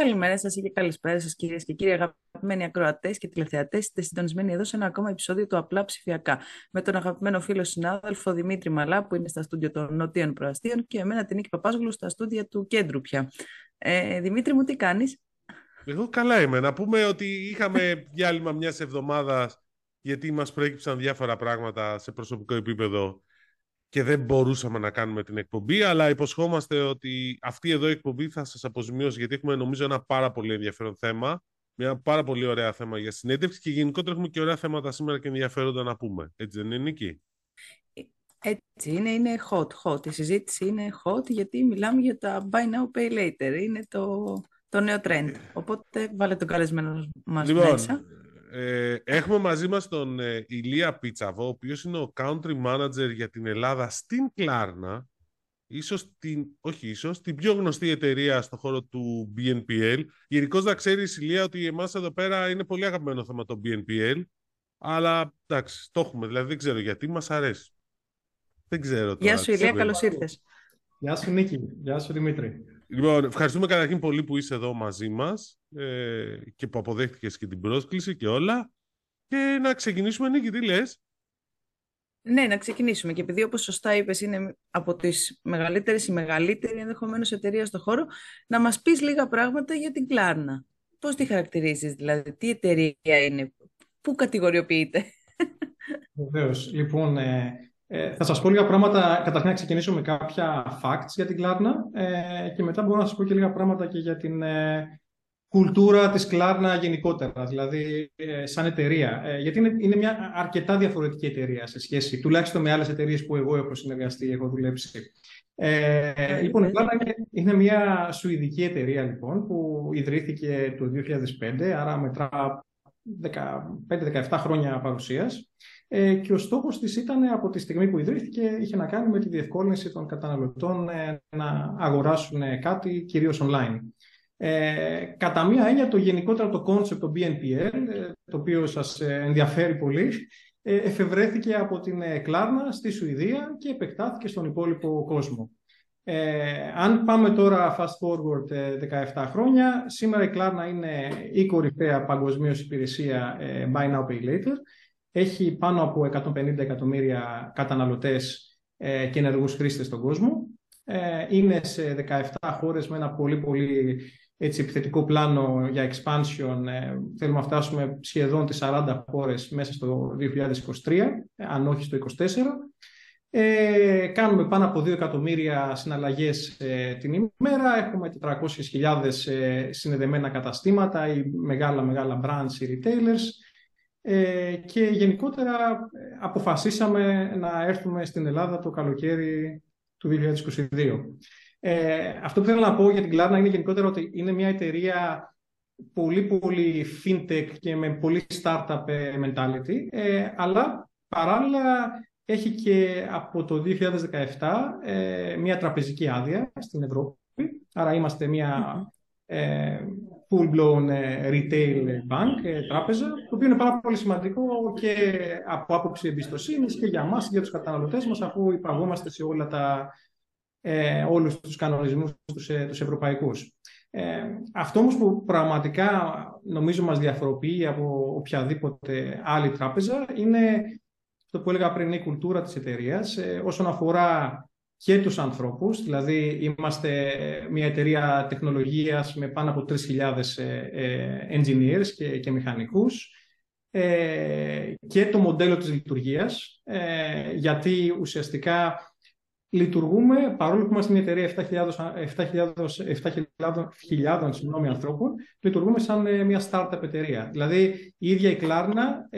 Καλημέρα σας και καλησπέρα σας, κυρίες και κύριοι, αγαπημένοι ακροατές και τηλεθεατές. Είστε συντονισμένοι εδώ σε ένα ακόμα επεισόδιο του Απλά Ψηφιακά. Με τον αγαπημένο φίλο συνάδελφο Δημήτρη Μαλά, που είναι στα στούντια των Νοτίων Προαστίων, και εμένα την Νίκη Παπάζογλου στα στούντια του κέντρου πια. Ε, Δημήτρη μου, τι κάνεις; Εγώ καλά είμαι. Να πούμε ότι είχαμε διάλειμμα μιας εβδομάδας γιατί μας προέκυψαν διάφορα πράγματα σε προσωπικό επίπεδο και δεν μπορούσαμε να κάνουμε την εκπομπή, αλλά υποσχόμαστε ότι αυτή εδώ η εκπομπή θα σας αποζημιώσει, γιατί έχουμε νομίζω ένα πάρα πολύ ενδιαφέρον θέμα, μια πάρα πολύ ωραία θέμα για συνέντευξη και γενικότερα έχουμε και ωραία θέματα σήμερα και ενδιαφέροντα να πούμε. Έτσι δεν είναι, Νίκη; Έτσι είναι, είναι hot, hot. Η συζήτηση είναι hot γιατί μιλάμε για τα buy now, pay later. Είναι το, το νέο trend. Οπότε βάλε τον καλεσμένο μας λοιπόν, μέσα. Ε, έχουμε μαζί μας τον ε, Ηλία Πίτσαβο, ο οποίος είναι ο country manager για την Ελλάδα στην Κλάρνα, ίσως την, όχι ίσως, την πιο γνωστή εταιρεία στον χώρο του BNPL. Γενικώς να ξέρεις Ηλία ότι εμάς εδώ πέρα είναι πολύ αγαπημένο θέμα το BNPL, αλλά εντάξει, το έχουμε, δηλαδή δεν ξέρω γιατί μας αρέσει. Δεν ξέρω τώρα. Γεια σου Ηλία, καλώς ήρθες. Γεια σου Νίκη, γεια σου Δημήτρη. Λοιπόν, ευχαριστούμε καταρχήν πολύ που είσαι εδώ μαζί μας ε, και που αποδέχτηκες και την πρόσκληση και όλα. Και να ξεκινήσουμε, Νίκη, τι λες; Ναι, να ξεκινήσουμε. Και επειδή, όπως σωστά είπες, είναι από τις μεγαλύτερες ή μεγαλύτερη ενδεχομένως εταιρεία στο χώρο, να μας πεις λίγα πράγματα για την Κλάρνα. Πώς τη χαρακτηρίζεις, δηλαδή, τι εταιρεία είναι, πού κατηγοριοποιείται; Βεβαίως. Λοιπόν, ε, ε, θα σας πω λίγα πράγματα, καταρχήν να ξεκινήσω με κάποια facts για την Κλάρνα ε, και μετά μπορώ να σας πω και λίγα πράγματα και για την ε, κουλτούρα της Κλάρνα γενικότερα, δηλαδή ε, σαν εταιρεία. Ε, γιατί είναι, είναι μια αρκετά διαφορετική εταιρεία σε σχέση, τουλάχιστον με άλλες εταιρείες που εγώ έχω συνεργαστεί, έχω δουλέψει. Ε, λοιπόν, η Κλάρνα είναι μια σουηδική εταιρεία λοιπόν, που ιδρύθηκε το 2005, άρα μετρά 15-17 χρόνια παρουσίας. Ε, και ο στόχος της ήταν από τη στιγμή που ιδρύθηκε είχε να κάνει με τη διευκόλυνση των καταναλωτών ε, να αγοράσουν κάτι κυρίως online. Ε, κατά μία έννοια το γενικότερο το concept το BNPL, ε, το οποίο σας ενδιαφέρει πολύ, εφευρέθηκε από την Κλάρνα στη Σουηδία και επεκτάθηκε στον υπόλοιπο κόσμο. Ε, αν πάμε τώρα fast forward 17 χρόνια, σήμερα η Κλάρνα είναι η κορυφαία παγκοσμίως υπηρεσία Buy Now Pay Later έχει πάνω από 150 εκατομμύρια καταναλωτές ε, και ενεργούς χρήστες στον κόσμο. Ε, είναι σε 17 χώρες με ένα πολύ πολύ έτσι, επιθετικό πλάνο για expansion. Ε, θέλουμε να φτάσουμε σχεδόν τις 40 χώρες μέσα στο 2023, αν όχι στο 2024. Ε, κάνουμε πάνω από 2 εκατομμύρια συναλλαγές ε, την ημέρα. Έχουμε 400.000 ε, συνδεδεμένα καταστήματα ή μεγάλα μεγάλα brands ή retailers. Ε, και γενικότερα ε, αποφασίσαμε να έρθουμε στην Ελλάδα το καλοκαίρι του 2022. Ε, αυτό που θέλω να πω για την Κλάρνα είναι γενικότερα ότι είναι μια εταιρεία πολύ πολύ fintech και με πολύ startup ε, mentality, ε, αλλά παράλληλα έχει και από το 2017 ε, μια τραπεζική άδεια στην Ευρώπη, άρα είμαστε μια full-blown ε, retail bank, ε, τράπεζα, το οποίο είναι πάρα πολύ σημαντικό και από άποψη εμπιστοσύνης και για μας και για τους καταναλωτές μας, αφού υπαγόμαστε σε όλα τα, ε, όλους τους κανονισμούς τους, ε, τους ευρωπαϊκούς. Ε, αυτό όμως που πραγματικά νομίζω μας διαφοροποιεί από οποιαδήποτε άλλη τράπεζα είναι το που έλεγα πριν η κουλτούρα της εταιρείας όσον αφορά και τους ανθρώπους, δηλαδή είμαστε μια εταιρεία τεχνολογίας με πάνω από 3.000 ε, ε, engineers και, και μηχανικούς ε, και το μοντέλο της λειτουργίας, γιατί ουσιαστικά λειτουργούμε, παρόλο που είμαστε μια εταιρεία 7.000 ανθρώπων, λειτουργούμε σαν μια startup εταιρεία. Δηλαδή η ίδια η Κλάρνα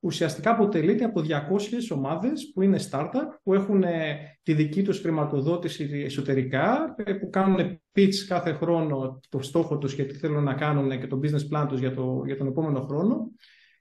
ουσιαστικά αποτελείται από 200 ομάδες που είναι startup, που έχουν ε, τη δική τους χρηματοδότηση εσωτερικά, ε, που κάνουν pitch κάθε χρόνο το στόχο τους και τι θέλουν να κάνουν και το business plan τους για, το, για τον επόμενο χρόνο.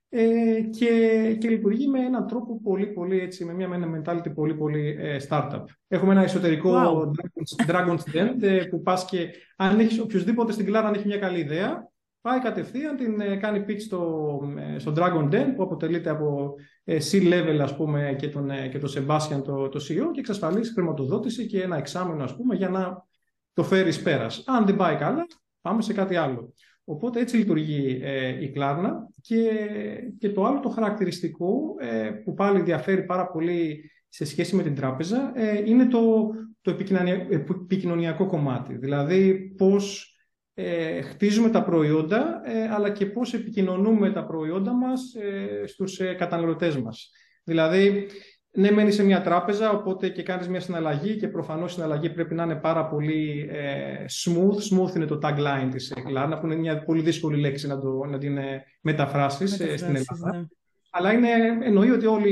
Ε, και, και λειτουργεί με έναν τρόπο πολύ, πολύ έτσι, με μια mentality πολύ, πολύ ε, startup. Έχουμε ένα εσωτερικό wow. Dragon's Den που πας και αν έχεις οποιοδήποτε στην κλάρα αν έχει μια καλή ιδέα, πάει κατευθείαν, την ε, κάνει pitch στο, ε, στο Dragon Den που αποτελείται από ε, C-level ας πούμε και τον, και τον Sebastian το, το CEO και εξασφαλίσει χρηματοδότηση και ένα εξάμεινο ας πούμε για να το φέρει πέρας. Αν δεν πάει καλά, πάμε σε κάτι άλλο. Οπότε έτσι λειτουργεί ε, η κλάρνα και, και το άλλο το χαρακτηριστικό ε, που πάλι διαφέρει πάρα πολύ σε σχέση με την τράπεζα ε, είναι το, το επικοινωνιακό κομμάτι. Δηλαδή πώς ε, χτίζουμε τα προϊόντα αλλά και πώς επικοινωνούμε τα προϊόντα μας ε, στους καταναλωτές μας. Δηλαδή ναι, μένει σε μια τράπεζα, οπότε και κάνεις μια συναλλαγή και προφανώς η συναλλαγή πρέπει να είναι πάρα πολύ ε, smooth. Smooth είναι το tagline της Klarna, που είναι μια πολύ δύσκολη λέξη να, το, να την ε, μεταφράσεις, ε, στην Ελλάδα. Ναι. Αλλά είναι, εννοεί ότι όλη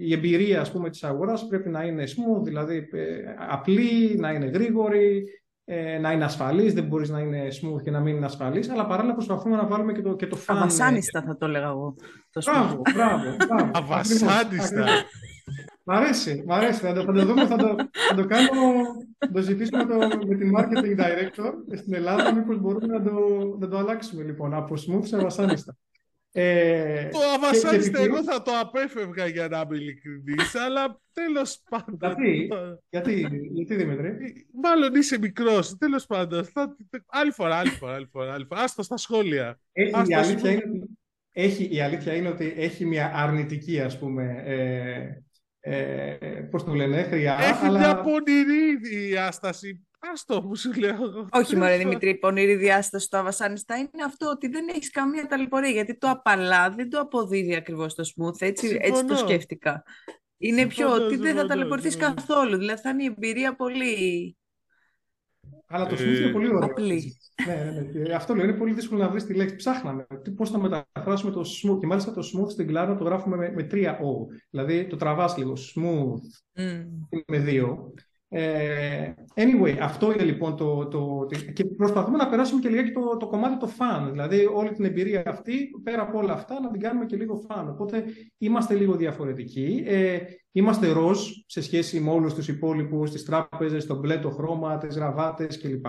η εμπειρία ας πούμε, της αγοράς πρέπει να είναι smooth, δηλαδή ε, απλή, να είναι γρήγορη, ε, να είναι ασφαλής, δεν μπορείς να είναι smooth και να μην είναι ασφαλής, αλλά παράλληλα προσπαθούμε να βάλουμε και το, και το fun. Αβασάνιστα θα το έλεγα εγώ. μπράβο, μπράβο. Αβασάνιστα. Μ' αρέσει, μ' αρέσει. Θα το, θα το δούμε, θα το, θα το κάνω, θα το ζητήσουμε το, με την marketing director στην Ελλάδα, μήπως μπορούμε να το, να το αλλάξουμε λοιπόν, από smooth σε βασάνιστα. Ε, το αβασάνιστα εγώ θα το απέφευγα για να είμαι ειλικρινής, αλλά τέλος πάντων. Γιατί, γιατί, γιατί Δημήτρη; Ε, μάλλον είσαι μικρός, τέλος πάντων. Θα, άλλη φορά, άλλη φορά, άλλη φορά. Άλλη φορά. Άστο στα σχόλια. Έχει, η, αλήθεια είναι, έχει, η αλήθεια είναι ότι έχει μια αρνητική, ας πούμε, ε, ε, πώς το λένε, χρειά. Έχει αλλά... μια πονηρή διάσταση. Άστο που σου λέω. Όχι, μωρέ Δημητρή, η πονηρή διάσταση του αβασάνιστα είναι αυτό ότι δεν έχεις καμία ταλαιπωρία. Γιατί το απαλά δεν το αποδίδει ακριβώς το smooth. Έτσι, έτσι το σκέφτηκα. Είναι πιο ότι δεν θα ταλαιπωρηθείς καθόλου. Δηλαδή θα είναι η εμπειρία πολύ. Αλλά το smooth είναι πολύ ωραίο. Απλή. ναι, ναι, ναι. Αυτό λέω, είναι πολύ δύσκολο να βρεις τη λέξη. Ψάχναμε πώς θα μεταφράσουμε το smooth. Και μάλιστα το smooth στην κλάρα το γράφουμε με, με τρία O. Δηλαδή το τραβάς λίγο. Smooth. Mm. Με δύο. Ε, anyway, αυτό είναι λοιπόν το, το, Και προσπαθούμε να περάσουμε και λιγάκι το, το κομμάτι το fun. Δηλαδή, όλη την εμπειρία αυτή, πέρα από όλα αυτά, να την κάνουμε και λίγο fun. Οπότε είμαστε λίγο διαφορετικοί. Ε, είμαστε ροζ σε σχέση με όλους τους υπόλοιπους, τις τράπεζες, το μπλε, το χρώμα, τις γραβάτες κλπ.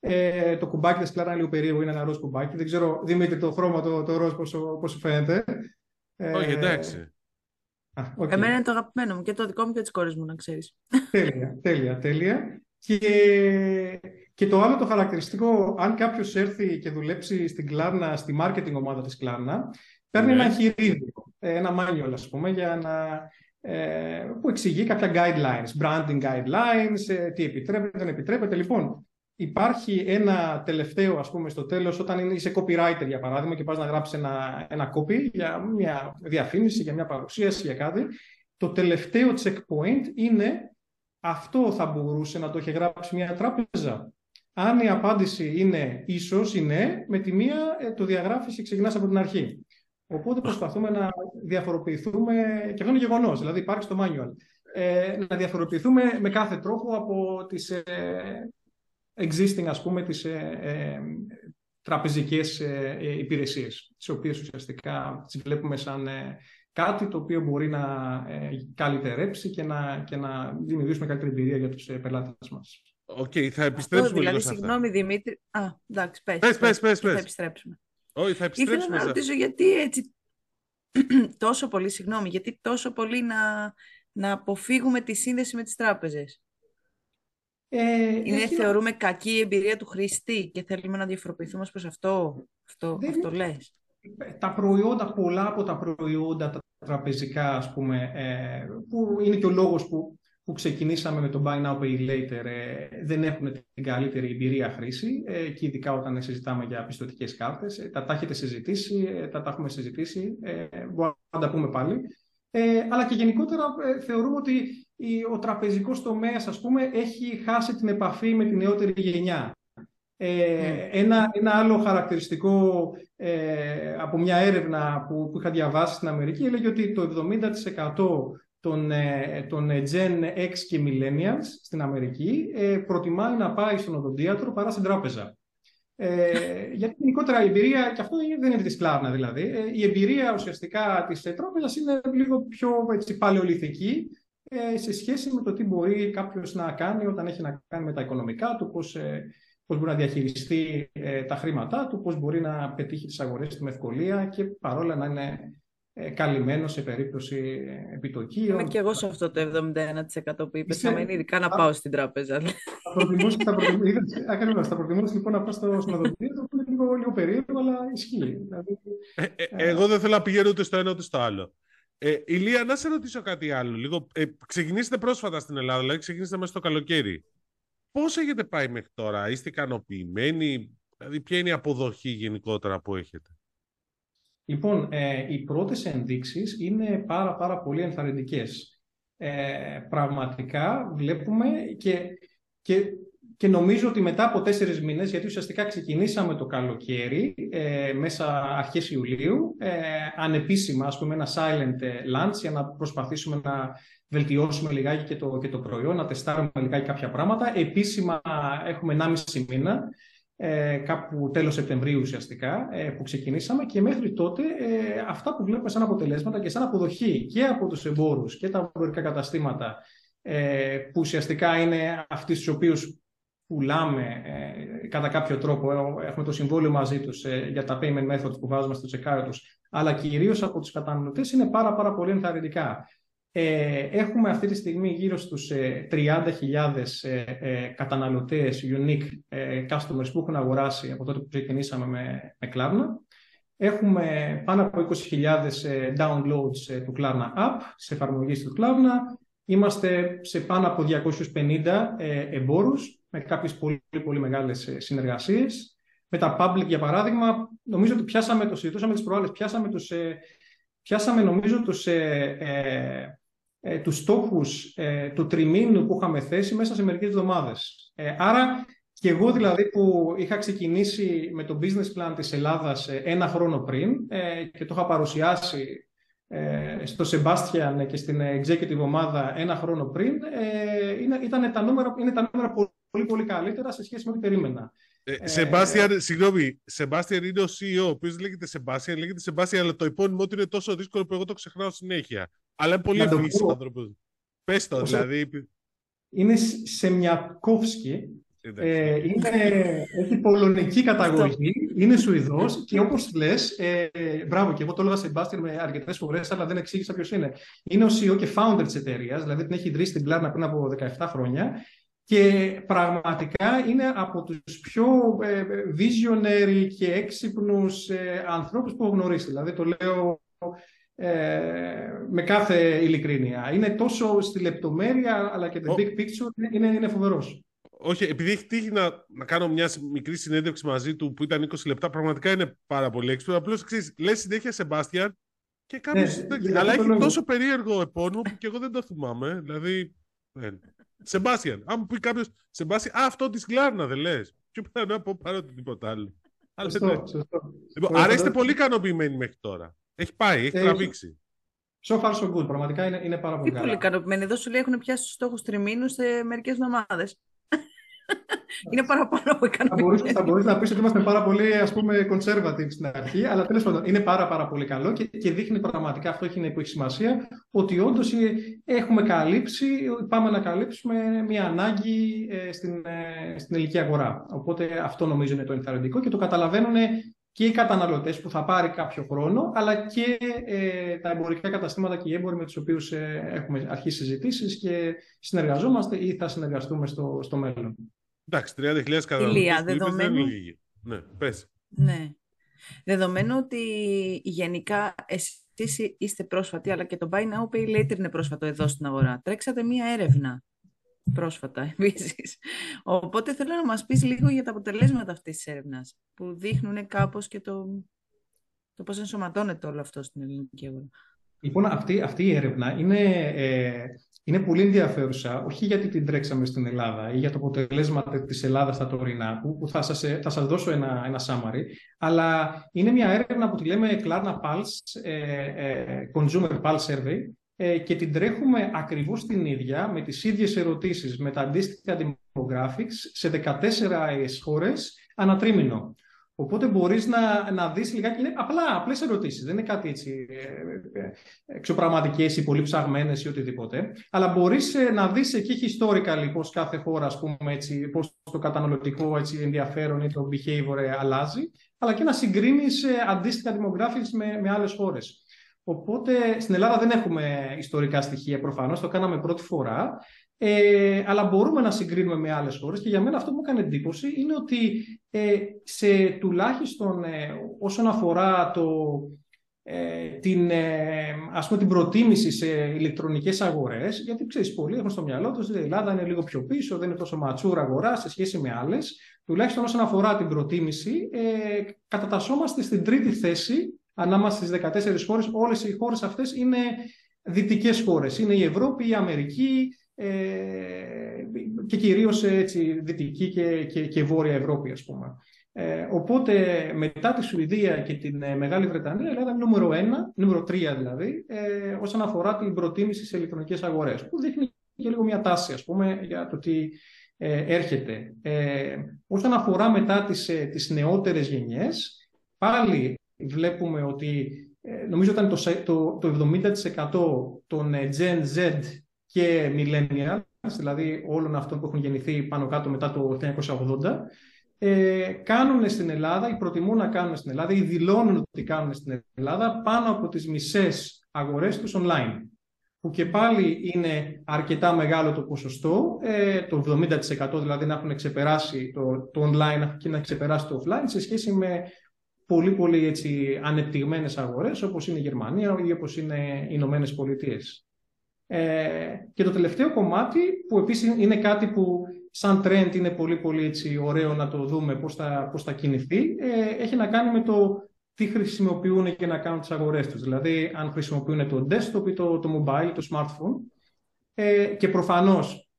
Ε, το κουμπάκι της Κλάρα είναι λίγο περίεργο, είναι ένα ροζ κουμπάκι. Δεν ξέρω, Δημήτρη, το χρώμα, το, το ροζ, πώ φαίνεται. Όχι, εντάξει. Okay. Εμένα είναι το αγαπημένο μου και το δικό μου και τη κόρη μου, να ξέρεις. Τέλεια, τέλεια, τέλεια. Και, και το άλλο το χαρακτηριστικό, αν κάποιος έρθει και δουλέψει στην Κλάρνα, στη marketing ομάδα της Κλάρνα, παίρνει ναι. ένα χειρίδιο, ένα manual, ας πούμε, για να, ε, που εξηγεί κάποια guidelines, branding guidelines, ε, τι επιτρέπεται, δεν επιτρέπεται. Λοιπόν, υπάρχει ένα τελευταίο, ας πούμε, στο τέλος, όταν είσαι copywriter, για παράδειγμα, και πας να γράψεις ένα, ένα copy για μια διαφήμιση, για μια παρουσίαση, για κάτι, το τελευταίο checkpoint είναι αυτό θα μπορούσε να το έχει γράψει μια τράπεζα. Αν η απάντηση είναι ίσως, είναι, με τη μία ε, το διαγράφεις και ξεκινάς από την αρχή. Οπότε προσπαθούμε να διαφοροποιηθούμε, και αυτό είναι γεγονός, δηλαδή υπάρχει στο manual, ε, να διαφοροποιηθούμε με κάθε τρόπο από τις ε, existing, ας πούμε, τις ε, ε, τραπεζικές ε, ε, υπηρεσίες, τις οποίες ουσιαστικά τις βλέπουμε σαν ε, κάτι το οποίο μπορεί να ε, καλυτερέψει και να, και να δημιουργήσουμε καλύτερη εμπειρία για τους πελάτες μας. OK, okay, θα επιστρέψουμε δηλαδή, λίγο σε αυτά. Συγγνώμη, Δημήτρη. Α, εντάξει, πες. Πες, πες, πες. Θα επιστρέψουμε. Όχι, θα επιστρέψουμε. Ήθελα να ρωτήσω γιατί έτσι τόσο πολύ, συγγνώμη, γιατί τόσο πολύ να, να αποφύγουμε τη σύνδεση με τις τράπεζες. Ε, είναι, έχει... θεωρούμε, κακή η εμπειρία του χρήστη και θέλουμε να διαφοροποιηθούμε προς αυτό. Αυτό, Δεν αυτό λες; Τα προϊόντα, πολλά από τα προϊόντα, τα τραπεζικά, ας πούμε, ε, που είναι και ο λόγος που, που ξεκινήσαμε με το Buy Now, Pay Later, ε, δεν έχουν την καλύτερη εμπειρία χρήση ε, και ειδικά όταν συζητάμε για πιστοτικές κάρτες. Ε, τα, τα έχετε συζητήσει, ε, τα, τα έχουμε συζητήσει, ε, μπορούμε να τα πούμε πάλι. Ε, αλλά και γενικότερα ε, θεωρούμε ότι ο τραπεζικός τομέας, ας πούμε, έχει χάσει την επαφή με την νεότερη γενιά. Ε, mm. ένα, ένα άλλο χαρακτηριστικό ε, από μια έρευνα που, που είχα διαβάσει στην Αμερική έλεγε ότι το 70% των, ε, των Gen X και Millennials στην Αμερική ε, προτιμάει να πάει στον οδοντίατρο παρά στην τράπεζα. Ε, γιατί γενικότερα η εμπειρία, και αυτό δεν είναι τη κλάρνα δηλαδή, ε, η εμπειρία ουσιαστικά της τράπεζας είναι λίγο πιο έτσι, παλαιοληθική ε, σε σχέση με το τι μπορεί κάποιος να κάνει όταν έχει να κάνει με τα οικονομικά του, πώς ε, πώς μπορεί να διαχειριστεί ε, τα χρήματά του, πώς μπορεί να πετύχει τις αγορές του με ευκολία και παρόλα να είναι ε, καλυμμένος σε περίπτωση επιτοκίων. Είμαι και εγώ σε αυτό το 71% που είπες, θα μείνει ειδικά να πάω στην τράπεζα. Θα προτιμούσα, θα προτιμούσα, θα προτιμούσα λοιπόν να πάω στο νοδοτήριο, το οποίο είναι λίγο, λίγο περίεργο, αλλά ισχύει. Δηλαδή, ε, ε, εγώ δεν θέλω να πηγαίνω ούτε στο ένα ούτε στο άλλο. Ε, Ηλία, να σε ρωτήσω κάτι άλλο. Λίγο, ε, ξεκινήσετε πρόσφατα στην Ελλάδα, δηλαδή ξεκινήσετε μέσα στο καλοκαίρι. Πώς έχετε πάει μέχρι τώρα, είστε ικανοποιημένοι, δηλαδή ποια είναι η αποδοχή γενικότερα που έχετε; Λοιπόν, ε, οι πρώτες ενδείξεις είναι πάρα πάρα πολύ ενθαρρυντικές. Ε, πραγματικά βλέπουμε και, και, και νομίζω ότι μετά από τέσσερις μήνες, γιατί ουσιαστικά ξεκινήσαμε το καλοκαίρι, ε, μέσα αρχές Ιουλίου, ε, ανεπίσημα, ας πούμε, ένα silent lunch για να προσπαθήσουμε να βελτιώσουμε λιγάκι και το, και το προϊόν, να τεστάρουμε λιγάκι κάποια πράγματα. Επίσημα έχουμε 1,5 μήνα ε, κάπου τέλος Σεπτεμβρίου ουσιαστικά, ε, που ξεκινήσαμε και μέχρι τότε ε, αυτά που βλέπουμε σαν αποτελέσματα και σαν αποδοχή και από τους εμπόρους και τα εμπορικά καταστήματα ε, που ουσιαστικά είναι αυτοί στους οποίους πουλάμε ε, κατά κάποιο τρόπο, έχουμε το συμβόλαιο μαζί τους για τα payment methods που βάζουμε στο τσεκάριο τους, αλλά κυρίως από τους καταναλωτές είναι πάρα, πάρα πολύ ενθαρρυντικά. Ε, έχουμε αυτή τη στιγμή γύρω στους 30.000 ε, ε, καταναλωτές unique customers που έχουν αγοράσει από τότε που ξεκινήσαμε με, με Klarna. Έχουμε πάνω από 20.000 downloads του Klarna App, σε εφαρμογής του Klarna. Είμαστε σε πάνω από 250 εμπόρους με κάποιες πολύ, πολύ μεγάλες συνεργασίες. Με τα public, για παράδειγμα, νομίζω ότι πιάσαμε, το συζητούσαμε τις προάλλες, πιάσαμε τους, πιάσαμε νομίζω τους ε, τους στόχους ε, του τριμήνου που είχαμε θέσει μέσα σε μερικές εβδομάδες. Ε, άρα και εγώ δηλαδή που είχα ξεκινήσει με το business plan της Ελλάδας ε, ένα χρόνο πριν ε, και το είχα παρουσιάσει στο Sebastian και στην executive ομάδα ένα χρόνο πριν, είναι, ήταν τα νούμερα, είναι τα νούμερα πολύ, πολύ καλύτερα σε σχέση με ό,τι περίμενα. Σεμπάστιαν, συγγνώμη, Σεμπάστιαν είναι ο CEO, ο οποίος λέγεται Σεμπάστιαν, λέγεται Σεμπάστιαν, αλλά το επώνυμο του είναι τόσο δύσκολο που εγώ το ξεχνάω συνέχεια. Αλλά είναι πολύ ευφυής ο άνθρωπος. Πες το, δηλαδή. Είναι Σεμιακόφσκι. Ε, είναι, έχει πολωνική καταγωγή, είναι Σουηδός και όπως λες, ε, μπράβο και εγώ το έλεγα σε Μπάστιν με αρκετές φορές αλλά δεν εξήγησα ποιος είναι. Είναι ο CEO και founder της εταιρείας, δηλαδή την έχει ιδρύσει την Πλάρνα πριν από 17 χρόνια και πραγματικά είναι από τους πιο ε, visionary και έξυπνους ε, ανθρώπους που έχω γνωρίσει. Δηλαδή το λέω ε, με κάθε ειλικρίνεια. Είναι τόσο στη λεπτομέρεια, αλλά και the big picture είναι, είναι φοβερός. Όχι, επειδή έχει τύχει να, να κάνω μια μικρή συνέντευξη μαζί του που ήταν 20 λεπτά, πραγματικά είναι πάρα πολύ έξυπνο. Απλώς εξή, λες συνέχεια Σεμπάστιαν και κάποιο. Ναι, αλλά έχει τόσο περίεργο επώνυμο που και εγώ δεν το θυμάμαι. Δηλαδή. Ναι. Σεμπάστιαν. Αν μου πει κάποιος Σεμπάστιαν, Α, αυτό της Γκλάρνα δεν λες. Και πρέπει να πω πάρω τίποτα άλλο. Σωστό, ναι. σωστό. Λοιπόν, άρα είστε πολύ ικανοποιημένοι μέχρι τώρα. Έχει πάει, έχει τραβήξει. So far so good. Πραγματικά είναι, είναι πάρα πολύ καλά. πολύ ικανοποιημένοι. Εδώ σου λέει έχουν πιάσει τους στόχους τριμήνους σε μερικές εβδομάδες. είναι παραπάνω από ικανοποιημένοι. Θα μπορούσε να πεις ότι είμαστε πάρα πολύ ας πούμε conservative στην αρχή, αλλά τέλος πάντων είναι πάρα, πάρα πολύ καλό και, και δείχνει πραγματικά αυτό έχει, που έχει σημασία ότι όντως έχουμε καλύψει, πάμε να καλύψουμε μια ανάγκη ε, στην, ε, στην ελληνική αγορά. Οπότε αυτό νομίζω είναι το ενθαρρυντικό και το καταλαβαίνουν και οι καταναλωτές που θα πάρει κάποιο χρόνο, αλλά και ε, τα εμπορικά καταστήματα και οι έμποροι με τους οποίους ε, έχουμε αρχίσει συζητήσεις και συνεργαζόμαστε ή θα συνεργαστούμε στο, στο μέλλον. Εντάξει, 30.000 καταναλωτές δεδομένου... Ναι, πες. Ναι. Δεδομένου ότι γενικά εσείς είστε πρόσφατοι, αλλά και το Buy Now Pay Later είναι πρόσφατο εδώ στην αγορά. Τρέξατε μία έρευνα πρόσφατα επίσης. Οπότε θέλω να μας πεις λίγο για τα αποτελέσματα αυτής της έρευνας που δείχνουν κάπως και το, το πώς ενσωματώνεται όλο αυτό στην ελληνική αγορά. Λοιπόν, αυτή, αυτή η έρευνα είναι, ε, είναι πολύ ενδιαφέρουσα, όχι γιατί την τρέξαμε στην Ελλάδα ή για το αποτελέσμα της Ελλάδας στα τωρινά, που, θα, σας, ε, θα σας δώσω ένα, ένα summary, αλλά είναι μια έρευνα που τη λέμε Klarna Pulse, ε, ε, Consumer Pulse Survey, ε, και την τρέχουμε ακριβώς την ίδια, με τις ίδιες ερωτήσεις, με τα αντίστοιχα demographics, σε 14 χώρες ανατρίμηνο. Οπότε μπορείς να, να δεις λιγάκι, είναι απλά, απλές ερωτήσεις, δεν είναι κάτι έτσι ε, ε, εξωπραγματικές ή πολύ ψαγμένες ή οτιδήποτε, αλλά μπορείς να δεις εκεί historical πώς κάθε χώρα, ας πούμε, έτσι, πώς το καταναλωτικό έτσι, ενδιαφέρον ή το behavior αλλάζει, αλλά και να συγκρίνεις αντίστοιχα demographics με, με άλλες χώρες. Οπότε στην Ελλάδα δεν έχουμε ιστορικά στοιχεία προφανώς, το κάναμε πρώτη φορά. Ε, αλλά μπορούμε να συγκρίνουμε με άλλες χώρες και για μένα αυτό που μου έκανε εντύπωση είναι ότι ε, σε τουλάχιστον ε, όσον αφορά το, ε, την, ε, ας πούμε, την προτίμηση σε ηλεκτρονικές αγορές, γιατί ξέρεις, πολλοί έχουν στο μυαλό τους ότι η Ελλάδα είναι λίγο πιο πίσω, δεν είναι τόσο ματσούρα αγορά σε σχέση με άλλες. Τουλάχιστον όσον αφορά την προτίμηση, ε, κατατασσόμαστε στην τρίτη θέση ανάμεσα στις 14 χώρες. Όλες οι χώρες αυτές είναι δυτικές χώρες. Είναι η Ευρώπη, η Αμερική, ε, και κυρίως έτσι, Δυτική και, και, και Βόρεια Ευρώπη, ας πούμε. Ε, οπότε μετά τη Σουηδία και την ε, Μεγάλη Βρετανία, η Ελλάδα είναι νούμερο 1, νούμερο 3 δηλαδή, ε, όσον αφορά την προτίμηση σε ηλεκτρονικές αγορές, που δείχνει και λίγο μια τάση, ας πούμε, για το τι ε, έρχεται. Ε, όσον αφορά μετά τις, ε, τις νεότερες γενιές, πάλι βλέπουμε ότι νομίζω ήταν το, το, το 70% των Gen Z και millennials, δηλαδή όλων αυτών που έχουν γεννηθεί πάνω κάτω μετά το 1980, ε, κάνουν στην Ελλάδα ή προτιμούν να κάνουν στην Ελλάδα ή δηλώνουν ότι κάνουν στην Ελλάδα πάνω από τις μισές αγορές τους online. Που και πάλι είναι αρκετά μεγάλο το ποσοστό, ε, το 70% δηλαδή να έχουν ξεπεράσει το, το online και να ξεπεράσει το offline σε σχέση με πολύ πολύ έτσι, ανεπτυγμένες αγορές όπως είναι η Γερμανία ή όπως είναι οι Ηνωμένες Πολιτείες. Ε, και το τελευταίο κομμάτι, που επίσης είναι κάτι που σαν trend είναι πολύ πολύ έτσι, ωραίο να το δούμε πώς θα, πώς θα κινηθεί, ε, έχει να κάνει με το τι χρησιμοποιούν και να κάνουν τις αγορές τους. Δηλαδή, αν χρησιμοποιούν το desktop ή το, το mobile, το smartphone. Ε, και προφανώς,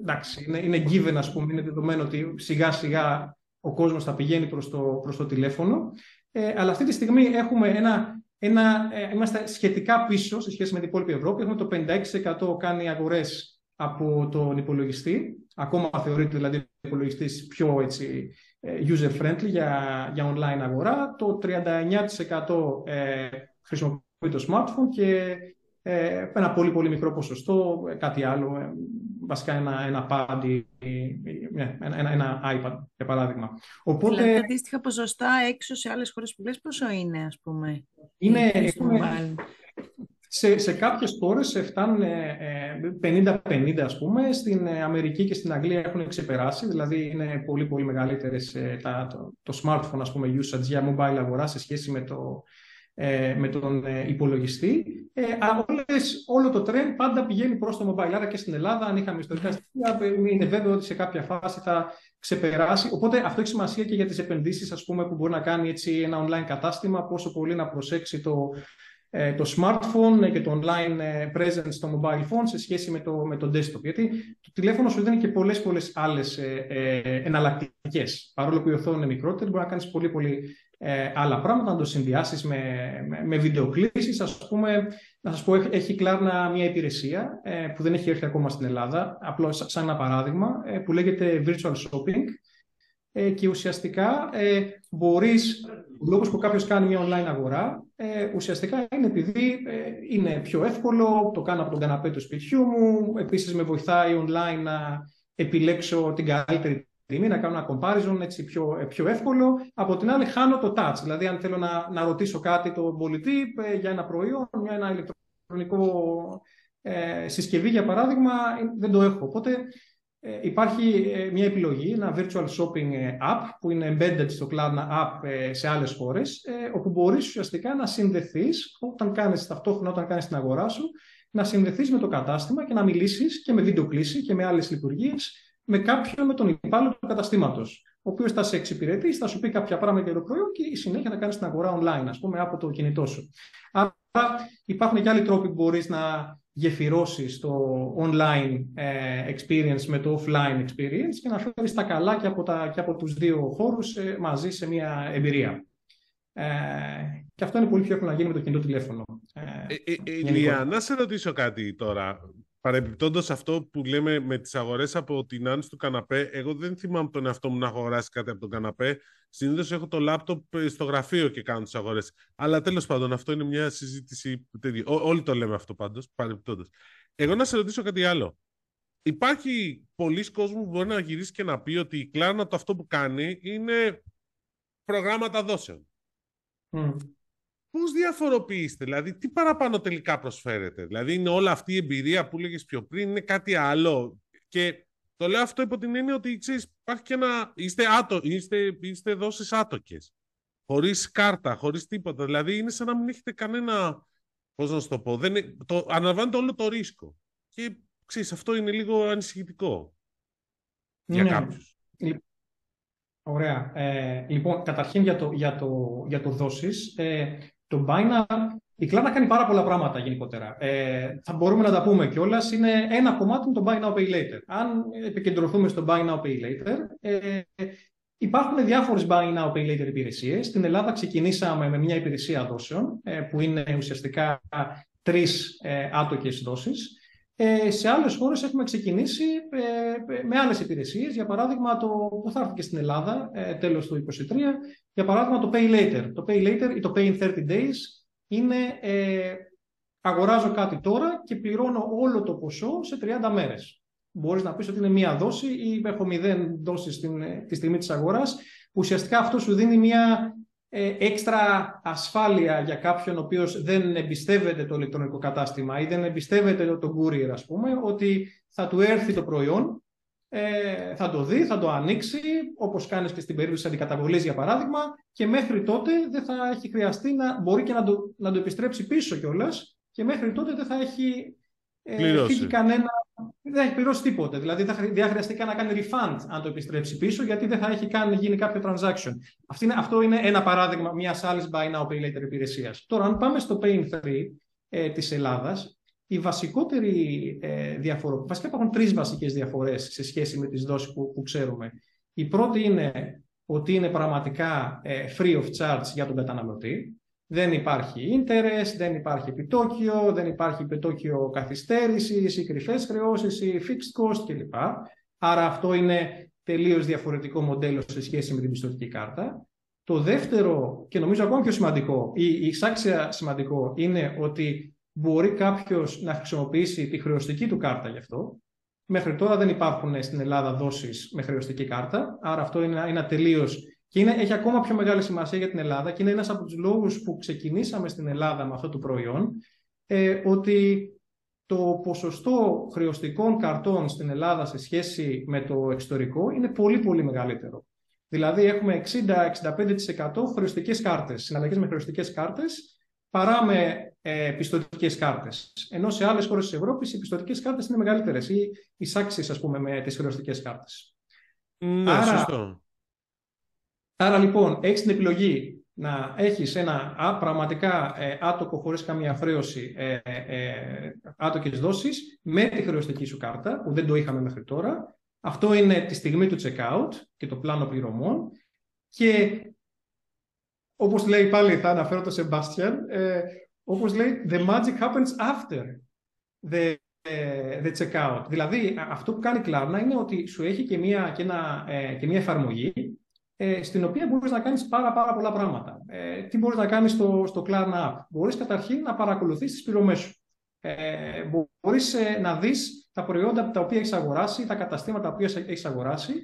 εντάξει, είναι, είναι given, ας πούμε, είναι δεδομένο ότι σιγά σιγά ο κόσμος θα πηγαίνει προς το, προς το τηλέφωνο. Ε, αλλά αυτή τη στιγμή έχουμε ένα ένα, ε, είμαστε σχετικά πίσω σε σχέση με την υπόλοιπη Ευρώπη. Έχουμε το 56% κάνει αγορές από τον υπολογιστή. Ακόμα θεωρείται δηλαδή ο υπολογιστής πιο έτσι, ε, user-friendly για, για online αγορά. Το 39% ε, χρησιμοποιεί το smartphone και ε, ένα πολύ πολύ μικρό ποσοστό κάτι άλλο, ε, βασικά ένα, ένα pad ή ένα, ένα, ένα iPad, για παράδειγμα. Οπότε... Δηλαδή, αντίστοιχα ποσοστά έξω σε άλλες χώρες που λες πόσο είναι, ας πούμε. Είναι, σε, σε κάποιες χώρες φτάνουν 50-50 ας πούμε. Στην Αμερική και στην Αγγλία έχουν ξεπεράσει, δηλαδή είναι πολύ πολύ μεγαλύτερες τα, το, το smartphone ας πούμε usage για mobile αγορά σε σχέση με το, ε, με τον ε, υπολογιστή. Ε, όλες, όλο το trend πάντα πηγαίνει προς το mobile. Άρα και στην Ελλάδα, αν είχαμε ιστορικά στοιχεία, είναι βέβαιο ότι σε κάποια φάση θα ξεπεράσει. Οπότε αυτό έχει σημασία και για τις επενδύσεις ας πούμε, που μπορεί να κάνει έτσι, ένα online κατάστημα, πόσο πολύ να προσέξει το, ε, το smartphone και το online presence στο mobile phone σε σχέση με το, με το desktop. Γιατί το τηλέφωνο σου δίνει και πολλές, πολλές άλλες ε, ε, εναλλακτικές. Παρόλο που η οθόνη είναι μικρότερη, μπορεί να κάνεις πολύ, πολύ ε, άλλα πράγματα, να το συνδυάσεις με, με, με βιντεοκλήσεις. Ας πούμε, να σας πω, έχει Κλάρνα μια υπηρεσία ε, που δεν έχει έρθει ακόμα στην Ελλάδα, απλώς σαν ένα παράδειγμα, ε, που λέγεται Virtual Shopping ε, και ουσιαστικά ε, μπορείς, ο λόγος που κάποιος κάνει μια online αγορά, ε, ουσιαστικά είναι επειδή είναι πιο εύκολο, το κάνω από τον καναπέ του σπιτιού μου, επίσης με βοηθάει online να επιλέξω την καλύτερη τιμή, να κάνω ένα comparison έτσι πιο, ε, πιο εύκολο. Από την άλλη, χάνω το touch. Δηλαδή, αν θέλω να, να ρωτήσω κάτι τον πολιτή ε, για ένα προϊόν, για ένα ηλεκτρονικό ε, συσκευή, για παράδειγμα, ε, δεν το έχω. Οπότε ε, υπάρχει μια επιλογή, ένα virtual shopping app που είναι embedded στο cloud app σε άλλες χώρες, όπου μπορείς ουσιαστικά να συνδεθείς όταν κάνεις ταυτόχρονα όταν κάνεις την αγορά σου, να συνδεθείς με το κατάστημα και να μιλήσεις και με βίντεο κλίση και με άλλες λειτουργίες με κάποιον, με τον υπάλληλο του καταστήματος. Ο οποίος θα σε εξυπηρετήσει, θα σου πει κάποια πράγματα για το προϊόν και η συνέχεια θα κάνεις την αγορά online, ας πούμε, από το κινητό σου. Άρα υπάρχουν και άλλοι τρόποι που μπορείς να γεφυρώσεις το online ε, experience με το offline experience και να φέρεις τα καλά και από, τα, και από τους δύο χώρους ε, μαζί σε μια εμπειρία. Ε, και αυτό είναι πολύ πιο εύκολο να γίνει με το κινητό τηλέφωνο. Ε, ε, ε να σε ρωτήσω κάτι τώρα. Παρεμπιπτόντως αυτό που λέμε με τις αγορές από την άνοιξη του καναπέ, εγώ δεν θυμάμαι τον εαυτό μου να έχω αγοράσει κάτι από τον καναπέ. Συνήθως έχω το λάπτοπ ε, στο γραφείο και κάνω τις αγορές. Αλλά τέλος πάντων αυτό είναι μια συζήτηση τέτοια. όλοι το λέμε αυτό πάντως, παρεμπιπτόντως. Εγώ να σε ρωτήσω κάτι άλλο. Υπάρχει πολλοί κόσμοι που μπορεί να γυρίσει και να πει ότι η Κλάνα το αυτό που κάνει είναι προγράμματα δόσεων. Πώς διαφοροποιείστε, δηλαδή τι παραπάνω τελικά προσφέρετε; Δηλαδή είναι όλα αυτή η εμπειρία που λέγες πιο πριν, είναι κάτι άλλο; Και το λέω αυτό υπό την έννοια ότι ξέρεις, υπάρχει και ένα... Είστε, άτο, είστε, είστε δόσεις άτοκες. Χωρίς κάρτα, χωρίς τίποτα. Δηλαδή είναι σαν να μην έχετε κανένα... Πώς να σου το πω. Δεν, το, αναλαμβάνετε όλο το ρίσκο. Και ξέρεις, αυτό είναι λίγο ανησυχητικό. Για ναι. κάποιους. Ωραία. Ε, λοιπόν, καταρχήν για το, για το, για το δόσεις, ε, το Binance, η Klarna κάνει πάρα πολλά πράγματα γενικότερα. Ε, θα μπορούμε να τα πούμε κιόλας. Είναι ένα κομμάτι το Buy Now Pay Later. Αν επικεντρωθούμε στο Buy Now Pay Later, ε, υπάρχουν διάφορες Buy Now Pay Later υπηρεσίες. Στην Ελλάδα ξεκινήσαμε με μια υπηρεσία δόσεων, ε, που είναι ουσιαστικά τρεις ε, άτοκες δόσεις. Ε, σε άλλες χώρες έχουμε ξεκινήσει ε, με άλλες υπηρεσίες. Για παράδειγμα, το που θα έρθει και στην Ελλάδα ε, τέλος του 2023, για παράδειγμα το Pay Later. Το Pay Later ή το Pay in 30 Days είναι ε, αγοράζω κάτι τώρα και πληρώνω όλο το ποσό σε 30 μέρες. Μπορείς να πεις ότι είναι μία δόση ή έχω μηδέν δόσεις στην, ε, τη στιγμή της αγοράς. Ουσιαστικά αυτό σου δίνει μία ε, έξτρα ασφάλεια για κάποιον ο οποίος δεν εμπιστεύεται το ηλεκτρονικό κατάστημα ή δεν εμπιστεύεται το courier, ας πούμε, ότι θα του έρθει το προϊόν, ε, θα το δει, θα το ανοίξει, όπως κάνεις και στην περίπτωση της αντικαταβολής, για παράδειγμα, και μέχρι τότε δεν θα έχει χρειαστεί να μπορεί και να το, να το επιστρέψει πίσω κιόλας και μέχρι τότε δεν θα έχει ε, φύγει κανένα δεν έχει πληρώσει τίποτε. Δηλαδή δεν θα χρειαστεί καν να κάνει refund αν το επιστρέψει πίσω, γιατί δεν θα έχει καν γίνει κάποιο transaction. Αυτή είναι, αυτό είναι ένα παράδειγμα μιας άλλης buy now pay later υπηρεσίας. Τώρα, αν πάμε στο Pay 3 ε, της Ελλάδας, η βασικότερη ε, διαφορά, βασικά υπάρχουν τρεις βασικές διαφορές σε σχέση με τις δόσεις που, που ξέρουμε. Η πρώτη είναι ότι είναι πραγματικά ε, free of charge για τον καταναλωτή. Δεν υπάρχει interest, δεν υπάρχει επιτόκιο, δεν υπάρχει επιτόκιο καθυστέρησης ή κρυφές χρεώσεις ή fixed cost κλπ. Άρα αυτό είναι τελείως διαφορετικό μοντέλο σε σχέση με την πιστοτική κάρτα. Το δεύτερο και νομίζω ακόμα πιο σημαντικό ή η εισάξια σημαντικό είναι ότι μπορεί κάποιος να χρησιμοποιήσει τη χρεωστική του κάρτα γι' αυτό. Μέχρι τώρα δεν υπάρχουν στην Ελλάδα δόσεις με χρεωστική κάρτα, άρα αυτό είναι ένα τελείως και είναι, έχει ακόμα πιο μεγάλη σημασία για την Ελλάδα και είναι ένας από τους λόγους που ξεκινήσαμε στην Ελλάδα με αυτό το προϊόν, ε, ότι το ποσοστό χρεωστικών καρτών στην Ελλάδα σε σχέση με το εξωτερικό είναι πολύ πολύ μεγαλύτερο. Δηλαδή έχουμε 60-65% χρεωστικές κάρτες, συναλλαγές με χρεωστικές κάρτες, παρά με ε, πιστοτικές κάρτες. Ενώ σε άλλες χώρες της Ευρώπης οι πιστοτικές κάρτες είναι μεγαλύτερες ή εισάξεις, ας πούμε, με τις χρεωστικές κάρτες. Ναι, Άρα, σωστό. Άρα λοιπόν έχεις την επιλογή να έχεις ένα α, πραγματικά ε, άτοκο χωρίς καμία χρέωση ε, ε, άτοκες δόσεις με τη χρεωστική σου κάρτα που δεν το είχαμε μέχρι τώρα. Αυτό είναι τη στιγμή του checkout και το πλάνο πληρωμών και όπως λέει πάλι θα αναφέρω το Sebastian ε, όπως λέει the magic happens after the, ε, the checkout. Δηλαδή αυτό που κάνει Klarna είναι ότι σου έχει και μια, και ένα, ε, και μια εφαρμογή ε, στην οποία μπορείς να κάνεις πάρα, πάρα πολλά πράγματα. Ε, τι μπορείς να κάνεις στο, στο Klarna App. Μπορείς καταρχήν να παρακολουθείς τις πληρωμές σου. Ε, μπορείς ε, να δεις τα προϊόντα τα οποία έχεις αγοράσει, τα καταστήματα τα οποία έχεις αγοράσει,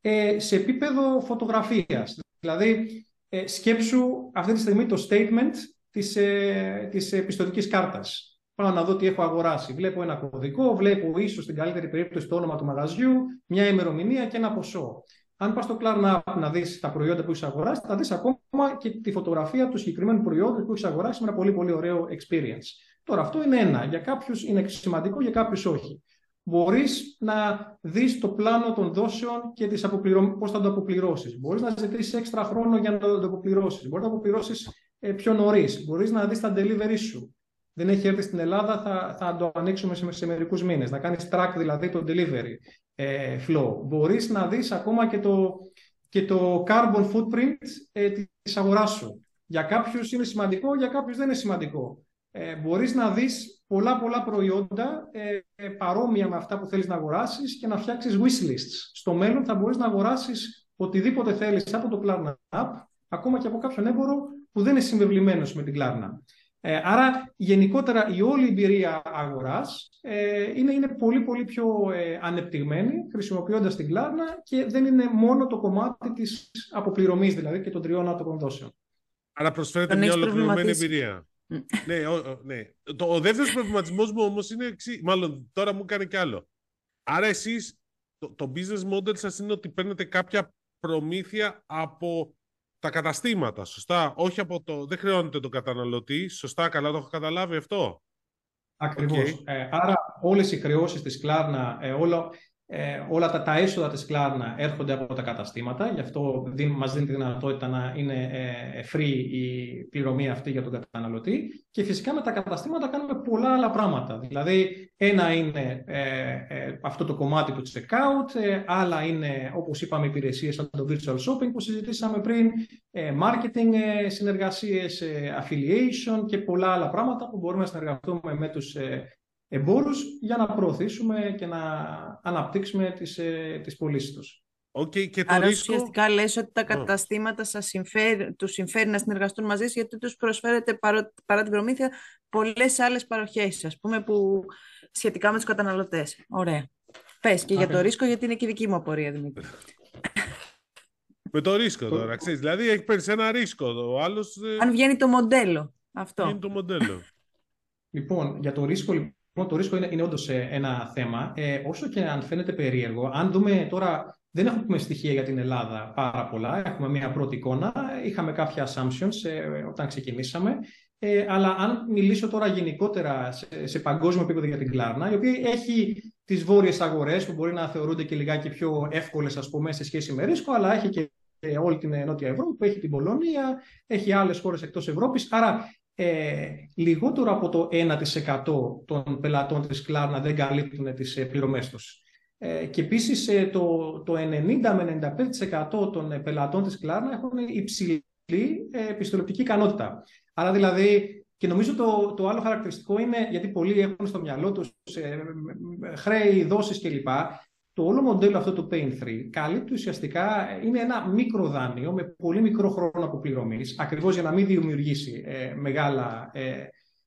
ε, σε επίπεδο φωτογραφίας. Δηλαδή, ε, σκέψου αυτή τη στιγμή το statement της, ε, της πιστοτικής κάρτας. Πάω να δω τι έχω αγοράσει. Βλέπω ένα κωδικό, βλέπω ίσως στην καλύτερη περίπτωση το όνομα του μαγαζιού, μια ημερομηνία και ένα ποσό. Αν πας στο Klarna να δεις τα προϊόντα που έχεις αγοράσει, θα δεις ακόμα και τη φωτογραφία του συγκεκριμένου προϊόντος που έχεις αγοράσει με ένα πολύ, πολύ ωραίο experience. Τώρα, αυτό είναι ένα. Για κάποιους είναι σημαντικό, για κάποιους όχι. Μπορείς να δεις το πλάνο των δόσεων και αποπληρω... πώς θα το αποπληρώσεις. Μπορείς να ζητήσεις έξτρα χρόνο για να το αποπληρώσεις. Μπορείς να το αποπληρώσεις ε, πιο νωρίς. Μπορείς να δεις τα delivery σου. Δεν έχει έρθει στην Ελλάδα, θα, θα το ανοίξουμε σε, σε μερικούς μήνες. Να κάνεις track δηλαδή το delivery ε, flow. Μπορείς να δεις ακόμα και το, και το carbon footprint ε, της αγοράς σου. Για κάποιους είναι σημαντικό, για κάποιους δεν είναι σημαντικό. Ε, μπορείς να δεις πολλά πολλά προϊόντα ε, ε, παρόμοια με αυτά που θέλεις να αγοράσεις και να φτιάξεις wishlists. Στο μέλλον θα μπορείς να αγοράσεις οτιδήποτε θέλεις από το Klarna App, ακόμα και από κάποιον έμπορο που δεν είναι συμβεβλημένος με την Klarna. Ε, άρα γενικότερα η όλη εμπειρία αγοράς ε, είναι, είναι πολύ πολύ πιο ε, ανεπτυγμένη χρησιμοποιώντας την κλάρνα και δεν είναι μόνο το κομμάτι της αποπληρωμής δηλαδή και των τριών άτομων δόσεων. Άρα προσφέρεται Τον μια έχεις ολοκληρωμένη προβληματίσει. εμπειρία. ναι, ο, ο- ναι. Το, ο δεύτερος προβληματισμός μου όμως είναι εξή. Μάλλον τώρα μου κάνει κι άλλο. Άρα εσείς το, το business model σας είναι ότι παίρνετε κάποια προμήθεια από τα καταστήματα, σωστά. Όχι από το. Δεν χρεώνετε τον καταναλωτή. Σωστά, καλά το έχω καταλάβει αυτό; Ακριβώς. Οκ. Ε, άρα όλες οι χρεώσεις της Klarna, ε, όλα, ε, όλα τα, τα έσοδα της Klarna έρχονται από τα καταστήματα, γι' αυτό δίν, μας δίνει τη δυνατότητα να είναι ε, free η πληρωμή αυτή για τον καταναλωτή και φυσικά με τα καταστήματα κάνουμε πολλά άλλα πράγματα. Δηλαδή ένα είναι ε, ε, αυτό το κομμάτι του checkout, ε, άλλα είναι όπως είπαμε υπηρεσίες σαν το virtual shopping που συζητήσαμε πριν, ε, marketing ε, συνεργασίες, ε, affiliation και πολλά άλλα πράγματα που μπορούμε να συνεργαστούμε με τους ε, εμπόρους για να προωθήσουμε και να αναπτύξουμε τις, ε, τις πωλήσεις τους. Οκ, και το Άρα ρίσκο. ουσιαστικά λες ότι τα καταστήματα σας συμφέρει, τους συμφέρει να συνεργαστούν μαζί σας γιατί τους προσφέρετε παρό- παρά την προμήθεια πολλές άλλες παροχές, ας πούμε, που σχετικά με τους καταναλωτές. Ωραία. Πες και για το Ακριβώς. ρίσκο γιατί είναι και η δική μου απορία, Δημήτρη. Με το ρίσκο τώρα, ξέρεις. Δηλαδή έχει παίρνει ένα ρίσκο. Ο άλλος Αν βγαίνει το μοντέλο αυτό. είναι το μοντέλο. Λοιπόν, για το ρίσκο, λοιπόν, το ρίσκο είναι, είναι όντως ένα θέμα. Ε, όσο και αν φαίνεται περίεργο, αν δούμε τώρα, δεν έχουμε στοιχεία για την Ελλάδα πάρα πολλά. Έχουμε μια πρώτη εικόνα. Είχαμε κάποια assumptions ε, όταν ξεκινήσαμε. Ε, αλλά αν μιλήσω τώρα γενικότερα σε, σε παγκόσμιο επίπεδο για την Κλάρνα, η οποία έχει τις βόρειες αγορές που μπορεί να θεωρούνται και λιγάκι πιο εύκολες ας πούμε σε σχέση με ρίσκο, αλλά έχει και ε, όλη την Νότια Ευρώπη, που έχει την Πολωνία, έχει άλλες χώρες εκτός Ευρώπης. Άρα ε, λιγότερο από το 1% των πελατών της Κλάρνα δεν καλύπτουν τις ε, πληρωμές τους. Ε, και επίσης ε, το, το 90 με 95% των ε, πελατών της Κλάρνα έχουν υψηλή ε, επιστολεπτική ικανότητα. Άρα δηλαδή, και νομίζω το, το άλλο χαρακτηριστικό είναι, γιατί πολλοί έχουν στο μυαλό τους ε, χρέη, δόσεις κλπ. Το όλο μοντέλο αυτό του Pain 3 καλύπτει ουσιαστικά, είναι ένα μικρό δάνειο με πολύ μικρό χρόνο αποπληρωμής, ακριβώς για να μην δημιουργήσει ε, μεγάλα, ε,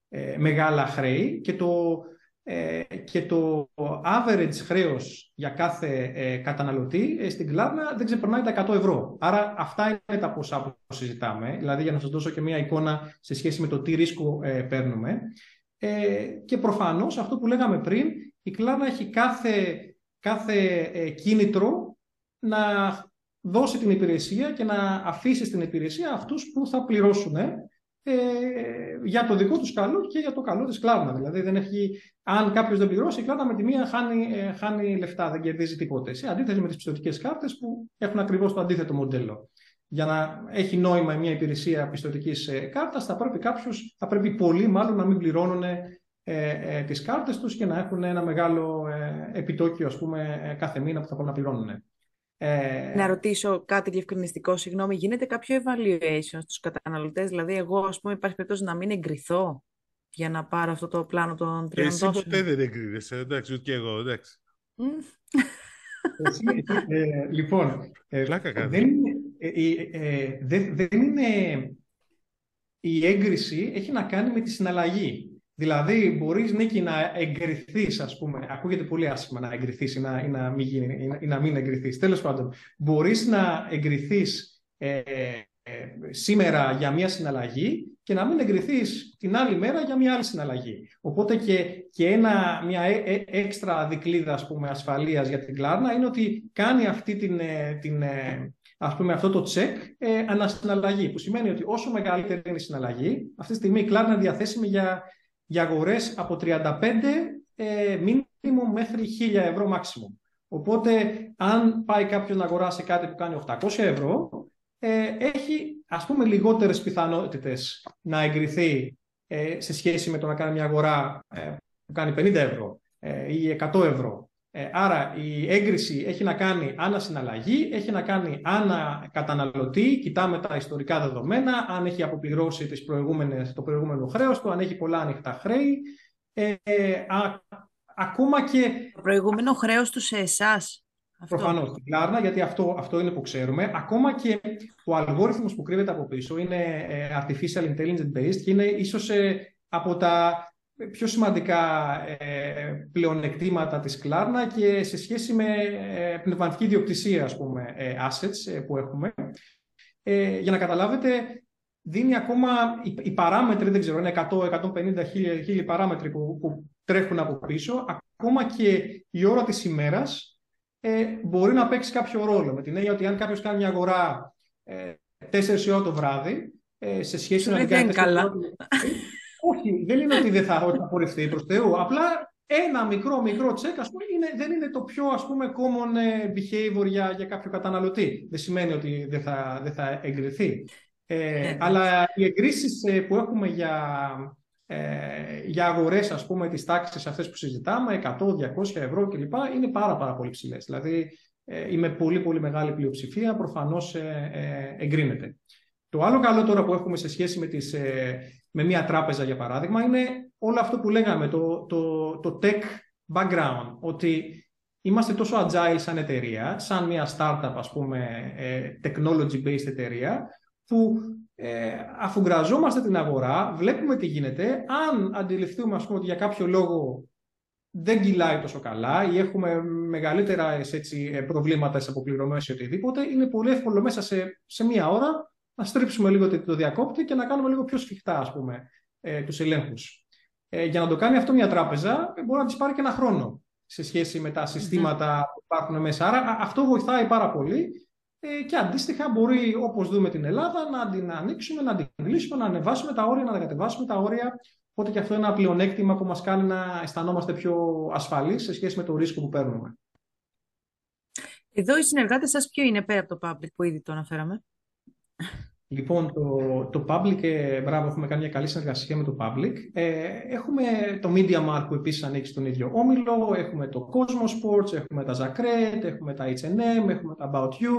ε, μεγάλα χρέη και το, ε, και το average χρέος για κάθε ε, καταναλωτή ε, στην Κλάρνα δεν ξεπερνάει τα 100 ευρώ. Άρα αυτά είναι τα ποσά που συζητάμε, δηλαδή για να σας δώσω και μια εικόνα σε σχέση με το τι ρίσκο ε, παίρνουμε. Ε, και προφανώς αυτό που λέγαμε πριν, η Κλάρνα έχει κάθε, κάθε ε, κίνητρο να δώσει την υπηρεσία και να αφήσει στην υπηρεσία αυτούς που θα πληρώσουν ε, για το δικό τους καλό και για το καλό της Κλάρνα. Δηλαδή, δεν έχει, αν κάποιος δεν πληρώσει, η Κλάρνα με τη μία χάνει, ε, χάνει λεφτά, δεν κερδίζει τίποτε. Σε αντίθεση με τις πιστοτικές κάρτες που έχουν ακριβώς το αντίθετο μοντέλο. Για να έχει νόημα μια πιστοτικής πιστοτικής ε, κάρτας, θα πρέπει κάποιος, θα πρέπει πολλοί μάλλον να μην πληρώνουν ε, ε, τις κάρτες τους και να έχουν ένα μεγάλο ε, επιτόκιο, ας πούμε, ε, κάθε μήνα που θα πρέπει να πληρώνουν. Ε... Να ρωτήσω κάτι διευκρινιστικό, συγγνώμη, γίνεται κάποιο evaluation στους καταναλωτές, δηλαδή εγώ ας πούμε υπάρχει περίπτωση να μην εγκριθώ για να πάρω αυτό το πλάνο των τριών Εσύ δόσεων. ποτέ δεν εγκρίνεσαι, εντάξει, ούτε και εγώ, εντάξει. Εσύ, ε, λοιπόν, ε, Πλάκα δεν, είναι, ε, δεν, δεν είναι η έγκριση έχει να κάνει με τη συναλλαγή. Δηλαδή, μπορείς Νίκη να εγκριθείς, ας πούμε, ακούγεται πολύ άσχημα να εγκριθείς ή να, ή να, μην, γίνει, ή να, ή να μην εγκριθείς. Τέλος πάντων, μπορείς να εγκριθείς ε, ε, σήμερα για μια συναλλαγή και να μην εγκριθείς την άλλη μέρα για μια άλλη συναλλαγή. Οπότε και, και ένα, μια ε, έξτρα δικλίδα ας πούμε, ασφαλείας για την Κλάρνα είναι ότι κάνει αυτή την, την, ας πούμε, αυτό το check ε, ανασυναλλαγή, που σημαίνει ότι όσο μεγαλύτερη είναι η συναλλαγή, αυτή τη στιγμή η Κλάρνα είναι διαθέσιμη για για αγορές από 35 ε, minimum μέχρι 1000 ευρώ maximum. Οπότε, αν πάει κάποιος να αγοράσει κάτι που κάνει 800 ευρώ, ε, έχει ας πούμε λιγότερες πιθανότητες να εγκριθεί ε, σε σχέση με το να κάνει μια αγορά ε, που κάνει 50 ευρώ ή 100 ευρώ. Άρα η έγκριση έχει να κάνει άνα συναλλαγή, έχει να κάνει άνα καταναλωτή, κοιτάμε τα ιστορικά δεδομένα, αν έχει αποπληρώσει τις προηγούμενες, το προηγούμενο χρέος του, αν έχει πολλά ανοιχτά χρέη. Ε, α, ακόμα και... Το προηγούμενο χρέος του σε εσάς. Προφανώς, στην Κλάρνα, γιατί αυτό, αυτό είναι που ξέρουμε. Ακόμα και ο αλγόριθμος που κρύβεται από πίσω είναι artificial intelligence based και είναι ίσως από τα πιο σημαντικά ε, πλεονεκτήματα της Κλάρνα και σε σχέση με ε, πνευματική ιδιοκτησία, ας πούμε, ε, assets που έχουμε. για να καταλάβετε, δίνει ακόμα, οι, οι παράμετροι, δεν ξέρω, είναι 100, 150, χίλιοι παράμετροι που, που τρέχουν από πίσω, ακόμα και η ώρα της ημέρας ε, μπορεί να παίξει κάποιο ρόλο. Με την έννοια ότι αν κάποιος κάνει μια αγορά ε, 4 ώρα το βράδυ, ε, σε σχέση με την κάνει καλά. Όχι, δεν είναι ότι δεν θα απορριφθεί προς Θεού. Απλά ένα μικρό μικρό τσεκ ας πούμε, είναι, δεν είναι το πιο ας πούμε, common ε, behavior για, για κάποιο καταναλωτή. Δεν σημαίνει ότι δεν θα, δεν θα εγκριθεί. Ε, ε αλλά οι εγκρίσεις που έχουμε για, ε, για αγορές ας πούμε τις τάξεις αυτές που συζητάμε 100, 200 ευρώ κλπ είναι πάρα πάρα πολύ ψηλές δηλαδή ε, η με πολύ πολύ μεγάλη πλειοψηφία προφανώς ε, εγκρίνεται το άλλο καλό τώρα που έχουμε σε σχέση με, τις, με μια τράπεζα για παράδειγμα είναι όλο αυτό που λέγαμε το, το, το tech background ότι είμαστε τόσο agile σαν εταιρεία σαν μια startup ας πούμε technology based εταιρεία που ε, αφού γραζόμαστε την αγορά, βλέπουμε τι γίνεται, αν αντιληφθούμε ας πούμε, ότι για κάποιο λόγο δεν κυλάει τόσο καλά ή έχουμε μεγαλύτερα έτσι, ε, προβλήματα σε αποπληρωμές ή οτιδήποτε, είναι πολύ εύκολο μέσα σε, σε μία ώρα να στρίψουμε λίγο το διακόπτη και να κάνουμε λίγο πιο σφιχτά ας πούμε, ε, τους ελέγχους. Ε, για να το κάνει αυτό μια τράπεζα ε, μπορεί να της πάρει και ένα χρόνο σε σχέση με τα συστηματα που υπάρχουν μέσα. Άρα αυτό βοηθάει πάρα πολύ ε, και αντίστοιχα μπορεί, όπως δούμε την Ελλάδα, να την ανοίξουμε, να την κλείσουμε, να ανεβάσουμε τα όρια, να κατεβάσουμε τα όρια. Οπότε και αυτό είναι ένα πλεονέκτημα που μας κάνει να αισθανόμαστε πιο ασφαλείς σε σχέση με το ρίσκο που παίρνουμε. Εδώ οι συνεργάτες σας ποιο είναι πέρα από το public που ήδη το αναφέραμε; Λοιπόν, το, το public, ε, μπράβο, έχουμε κάνει μια καλή συνεργασία με το public. Ε, έχουμε το Media Mark που επίσης ανοίξει τον ίδιο όμιλο, έχουμε το Cosmos Sports, έχουμε τα Zacred, έχουμε τα H&M, έχουμε τα About You.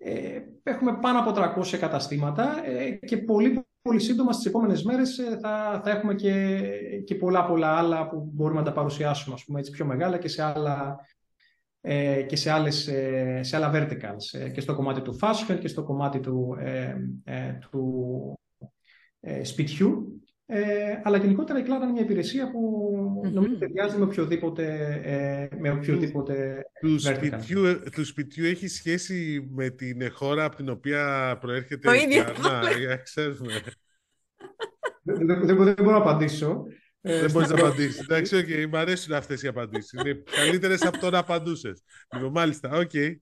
Ε, έχουμε πάνω από 300 καταστήματα ε, και πολύ, πολύ σύντομα στις επόμενες μέρες ε, θα, θα έχουμε και, και πολλά πολλά άλλα που μπορούμε να τα παρουσιάσουμε ας πούμε, έτσι, πιο μεγάλα και σε άλλα ε, και σε, άλλες, ε, σε άλλα verticals ε, και στο κομμάτι του fashion και στο κομμάτι του, του σπιτιού. αλλά γενικότερα η Cloud είναι μια υπηρεσία που νομίζω ταιριάζει με οποιοδήποτε, με οποιοδήποτε του, σπιτιού, του σπιτιού έχει σχέση με την χώρα από την οποία προέρχεται το η ίδιο. δεν, δεν, δεν μπορώ να απαντήσω. Ε, δεν μπορείς να απαντήσεις. Εντάξει, OK, okay, μου αρέσουν αυτές οι απαντήσεις. Είναι καλύτερες από το να απαντούσες. Λοιπόν, μάλιστα, OK. Okay.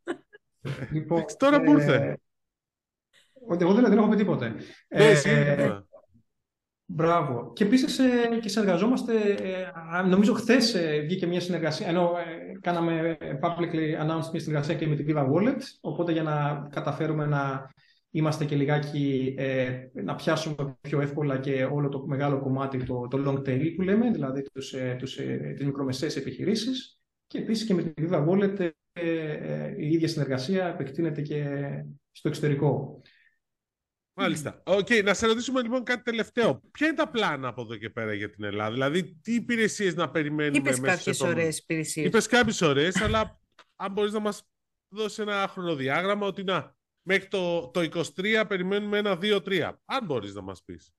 Λοιπόν, τώρα που ήρθε. Ε, εγώ δεν, δεν έχω πει τίποτε. Ναι, ε, Μπράβο. Και επίσης ε, και συνεργαζόμαστε. Ε, νομίζω χθες ε, βγήκε μια συνεργασία. Ενώ ε, κάναμε publicly announced μια συνεργασία και με την Viva Wallet. Οπότε για να καταφέρουμε να είμαστε και λιγάκι ε, να πιάσουμε πιο εύκολα και όλο το μεγάλο κομμάτι, το, το long tail που λέμε, δηλαδή τους, ε, τους, ε, τις μικρομεσαίες επιχειρήσεις. Και επίσης και με την Viva Wallet ε, ε, η ίδια συνεργασία επεκτείνεται και στο εξωτερικό. Μάλιστα. Okay, να σε ρωτήσουμε λοιπόν κάτι τελευταίο. Ποια είναι τα πλάνα από εδώ και πέρα για την Ελλάδα, δηλαδή τι υπηρεσίες να περιμένουμε Είπες μέσα κάποιες σε ωραίες υπηρεσίες. Είπες κάποιες ωραίες, αλλά αν μπορείς να μας δώσεις ένα χρονοδιάγραμμα ότι να, μέχρι το, το 23 περιμένουμε ένα 2-3. Αν μπορείς να μας πεις.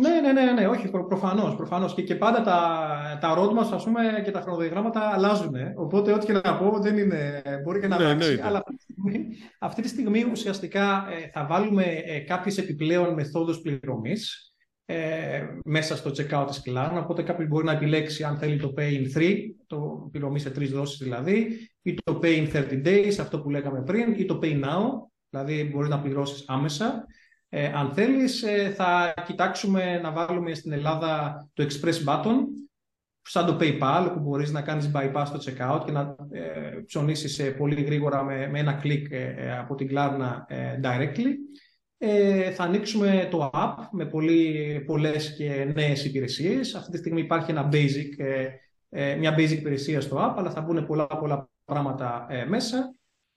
Ναι, ναι, ναι, ναι, όχι, προ, προφανώς, προφανώς. Και, και πάντα τα, τα roadmaps, ας πούμε, και τα χρονοδιαγράμματα αλλάζουν. Οπότε, ό,τι και να πω, δεν είναι, μπορεί και να ναι, αλλάξει. Αλλά αυτή τη, στιγμή, αυτή τη στιγμή ουσιαστικά ε, θα βάλουμε ε, κάποιες επιπλέον μεθόδους πληρωμής ε, μέσα στο checkout της Klarna. Οπότε κάποιος μπορεί να επιλέξει αν θέλει το Pay in 3, το πληρωμή σε τρεις δόσεις δηλαδή, ή το Pay in 30 days, αυτό που λέγαμε πριν, ή το Pay now, δηλαδή μπορεί να πληρώσεις άμεσα. Ε, αν θέλεις, ε, θα κοιτάξουμε να βάλουμε στην Ελλάδα το Express Button, σαν το PayPal, που μπορείς να κάνεις bypass στο checkout και να ε, ψωνίσεις ε, πολύ γρήγορα με, με ένα κλικ ε, από την Klarna directly. θα ανοίξουμε το app με πολύ, πολλές και νέες υπηρεσίες. Αυτή τη στιγμή υπάρχει ένα basic, μια basic υπηρεσία στο app, αλλά θα μπουν πολλά, πολλά πράγματα μέσα.